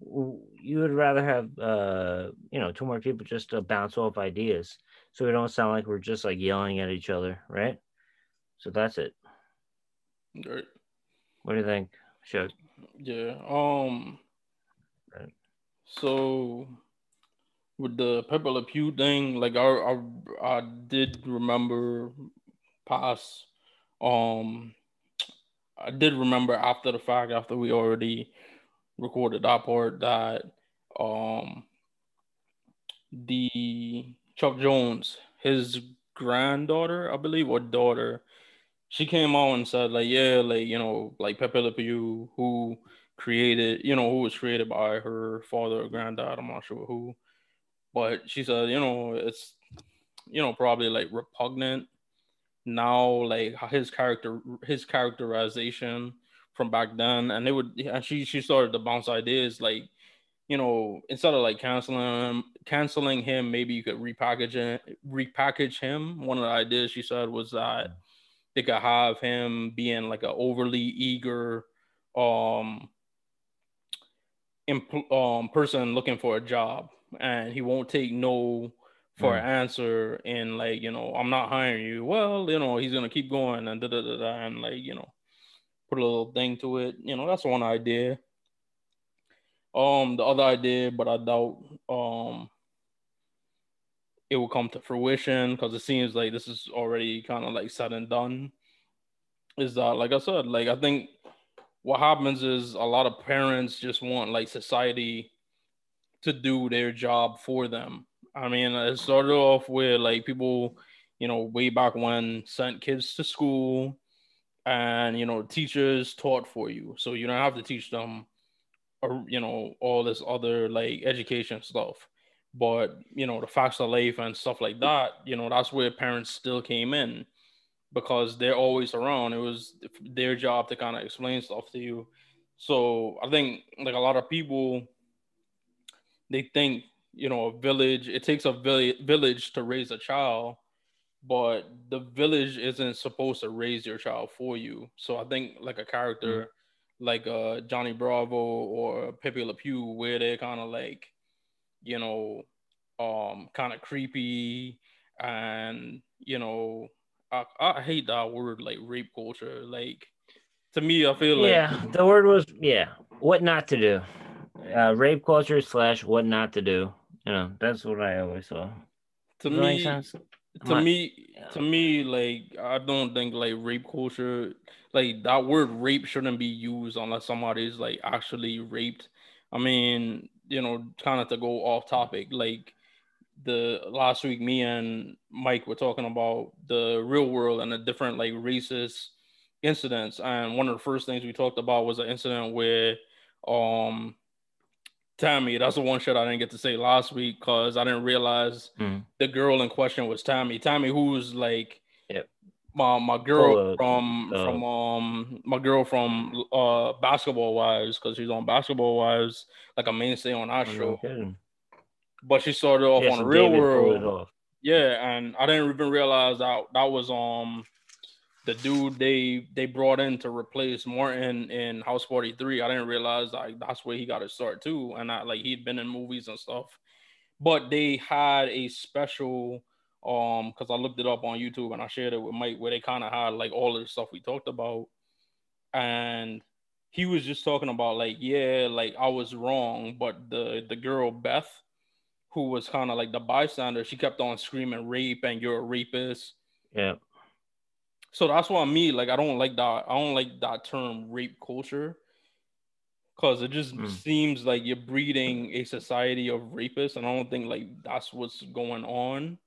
You would rather have, uh, you know, two more people just to bounce off ideas, so we don't sound like we're just like yelling at each other, right? So that's it. Right. What do you think, Shug? Yeah. Um. Right. So with the Pepe Le Pew thing, like I, I, I did remember past. Um, I did remember after the fact, after we already recorded that part, that um, the Chuck Jones, his granddaughter, I believe, or daughter, she came out and said, like, yeah, like, you know, like Pepe Le Pew, who created, you know, who was created by her father or granddad, I'm not sure who. But she said, you know, it's, you know, probably like repugnant now, like his character, his characterization from back then, and they would, and she she started to bounce ideas like, you know, instead of like canceling him, canceling him, maybe you could repackage it, repackage him. One of the ideas she said was that they could have him being like an overly eager, um, imp- um, person looking for a job, and he won't take no for Mm. an answer and like you know i'm not hiring you. Well you know he's gonna keep going and da da da da and like you know put a little thing to it. You know that's one idea. Um the other idea but i doubt um it will come to fruition because it seems like this is already kind of like said and done is that like i said like i think what happens is a lot of parents just want like society to do their job for them I mean, it started off with like people, you know, way back when sent kids to school and, you know, teachers taught for you. So you don't have to teach them, or, you know, all this other like education stuff. But, you know, the facts of life and stuff like that, you know, that's where parents still came in because they're always around. It was their job to kind of explain stuff to you. So I think like a lot of people, they think you know a village it takes a village to raise a child but the village isn't supposed to raise your child for you. So I think like a character mm-hmm. like uh Johnny Bravo or Pepe Le Pew, where they're kind of like, you know, um, kind of creepy and you know, I, I hate that word like rape culture. Like to me, I feel like yeah, the word was yeah, what not to do, uh, rape culture slash what not to do. You know, that's what I always saw. To Does me, to My, me, yeah. to me, like I don't think like rape culture, like that word rape shouldn't be used unless somebody's like actually raped. I mean, you know, kind of to go off topic, like the last week me and Mike were talking about the real world and the different like racist incidents and one of the first things we talked about was an incident where um Tammy, that's the one shit I didn't get to say last week because I didn't realize mm. the girl in question was Tammy. Tammy, who's like yep. my my girl from uh, from um my girl from uh Basketball Wives because she's on Basketball Wives like a mainstay on our show but she started off yeah, on the real David world. Yeah, and I didn't even realize that that was um the dude they they brought in to replace Martin in House 43. I didn't realize like that's where he got his start too, and I like he'd been in movies and stuff. But they had a special um because I looked it up on YouTube and I shared it with Mike where they kind of had like all of the stuff we talked about, and he was just talking about like yeah like I was wrong, but the the girl Beth who was kind of like the bystander, she kept on screaming rape and you're a rapist. Yeah. So that's why me like I don't like that. I don't like that term rape culture because it just mm. seems like you're breeding a society of rapists, and I don't think like that's what's going on.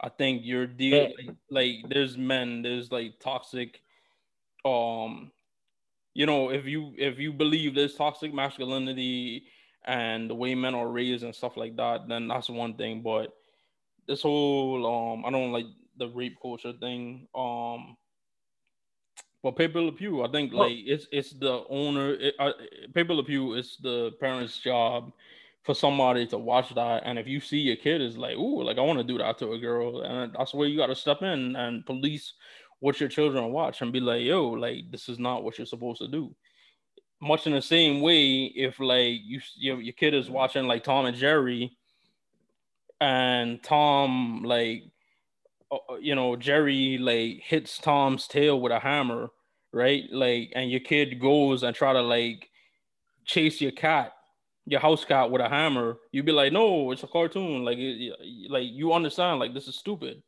I think you're dealing like, like there's men, there's like toxic, um, you know, if you if you believe there's toxic masculinity and the way men are raised and stuff like that, then that's one thing. But this whole um, I don't like the rape culture thing. Um, but Pepe Le Pew, I think like it's it's the owner. It, uh, Pepe Le Pew, it's the parents' job for somebody to watch that. And if you see your kid is like, oh, like I want to do that to a girl, and that's where you got to step in and police what your children watch and be like, yo, like this is not what you're supposed to do much in the same way if like you your, your kid is watching like Tom and Jerry and Tom like you know Jerry like hits Tom's tail with a hammer right like and your kid goes and try to like chase your cat your house cat with a hammer you'd be like no it's a cartoon like it, like you understand like this is stupid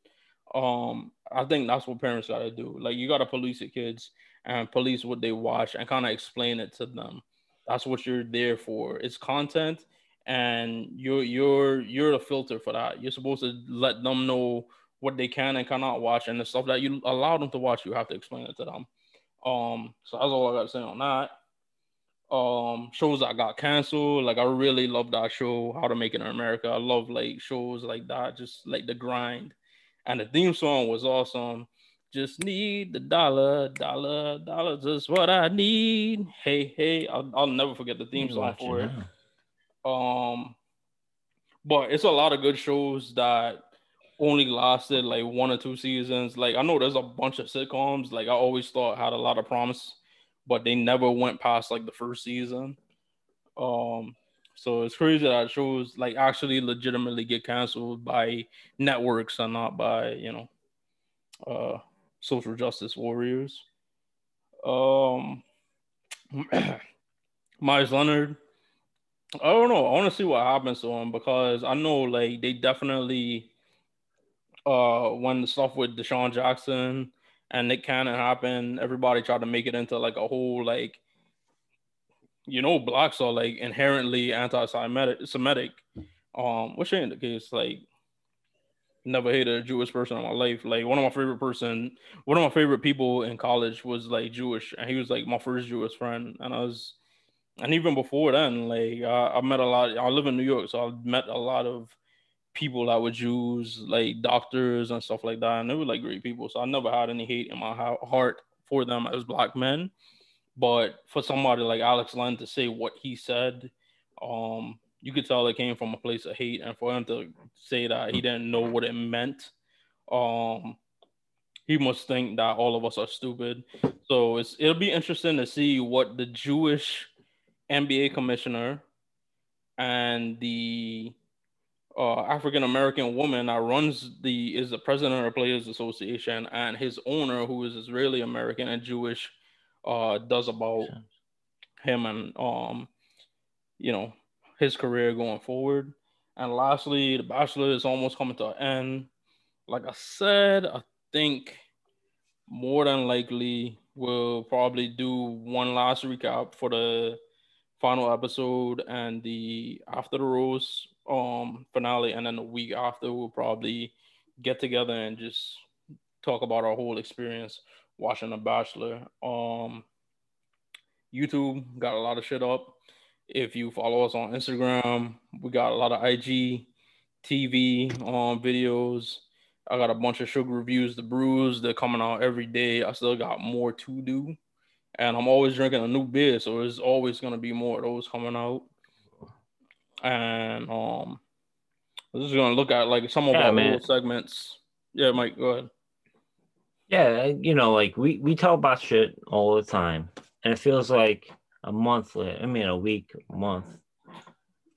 um I think that's what parents got to do like you got to police your kids and police what they watch and kind of explain it to them. That's what you're there for. It's content and you're you're you're a filter for that. You're supposed to let them know what they can and cannot watch and the stuff that you allow them to watch, you have to explain it to them. Um, so that's all I got to say on that. Um, shows that got canceled. Like I really love that show, How to Make It in America. I love like shows like that, just like the grind. And the theme song was awesome. Just need the dollar, dollar, dollar, just what I need. Hey, hey, I'll, I'll never forget the theme song for it. Um, but it's a lot of good shows that only lasted like one or two seasons. Like I know there's a bunch of sitcoms like I always thought had a lot of promise, but they never went past like the first season. Um, so it's crazy that shows like actually legitimately get canceled by networks and not by you know uh social justice warriors. Um, Meyers Leonard. I don't know. I want to see what happens to him because I know like they definitely uh when the stuff with DeSean Jackson and Nick Cannon happened, everybody tried to make it into like a whole like you know, blacks are like inherently anti-Semitic, Semitic, um, which ain't the case. Like never hated a Jewish person in my life. Like one of my favorite person, one of my favorite people in college was like Jewish, and he was like my first Jewish friend. And I was, and even before then, like I, I met a lot. I live in New York, so I met a lot of people that were Jews, like doctors and stuff like that, and they were like great people. So I never had any hate in my heart for them as black men. But for somebody like Alex Len to say what he said, um, you could tell it came from a place of hate, and for him to say that he didn't know what it meant, um, he must think that all of us are stupid. So it's it'll be interesting to see what the Jewish NBA commissioner and the uh, African American woman that runs the is the president of the Players Association and his owner, who is Israeli American and Jewish, uh, does about him and um, you know, his career going forward. And lastly, The Bachelor is almost coming to an end. Like I said, I think more than likely we'll probably do one last recap for the final episode and the after the rose um finale and then the week after we'll probably get together and just talk about our whole experience watching the bachelor. Um youtube got a lot of shit up. If you follow us on instagram we got a lot of ig tv um videos. I got a bunch of sugar reviews the brews they're coming out every day. I still got more to do. And I'm always drinking a new beer, so there's always gonna be more of those coming out. And um, I'm just gonna look at like some of yeah, our man. segments. Yeah, Mike, go ahead. Yeah, you know, like we we talk about shit all the time, and it feels like a month later. I mean, a week, a month,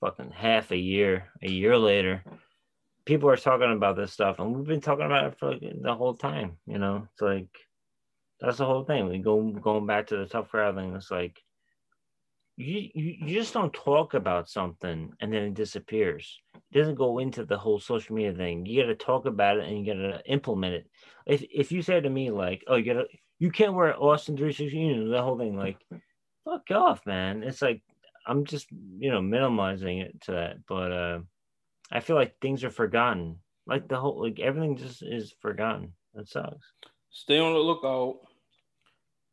fucking half a year, a year later, people are talking about this stuff, and we've been talking about it for like the whole time. You know, it's like that's the whole thing. We go going back to the tough crowd thing. It's like you, you just don't talk about something and then it disappears. It doesn't go into the whole social media thing. You got to talk about it and you got to implement it. If if you say to me like, "Oh, you got to you can't wear Austin 316," you know, the whole thing like, fuck off, man. It's like I'm just you know minimizing it to that, but uh, I feel like things are forgotten. Like the whole like everything just is forgotten. That sucks stay on the lookout.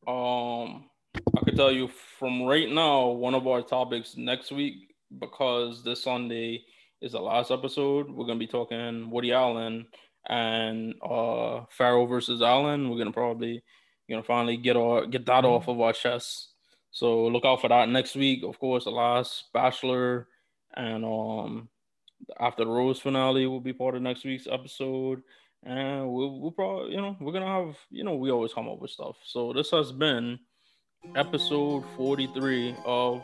Um, I could tell you from right now, one of our topics next week, because this Sunday is the last episode, we're gonna be talking Woody Allen and uh Farrow versus Allen. We're gonna probably you know finally get our get that off of our chests. So look out for that next week. Of course, the last Bachelor and um after the Rose finale will be part of next week's episode and we'll, we'll probably you know we're gonna have you know we always come up with stuff so this has been episode 43 of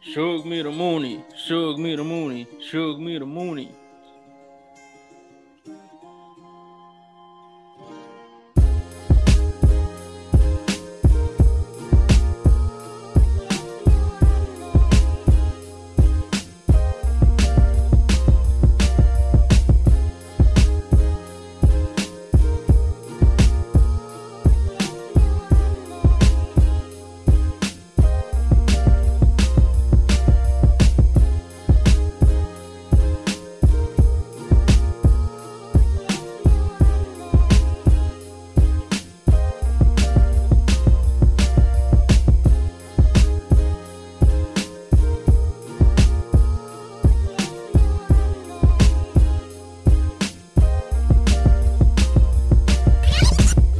Shug Me the Mooney, Shug Me the Mooney, Shug Me the Mooney.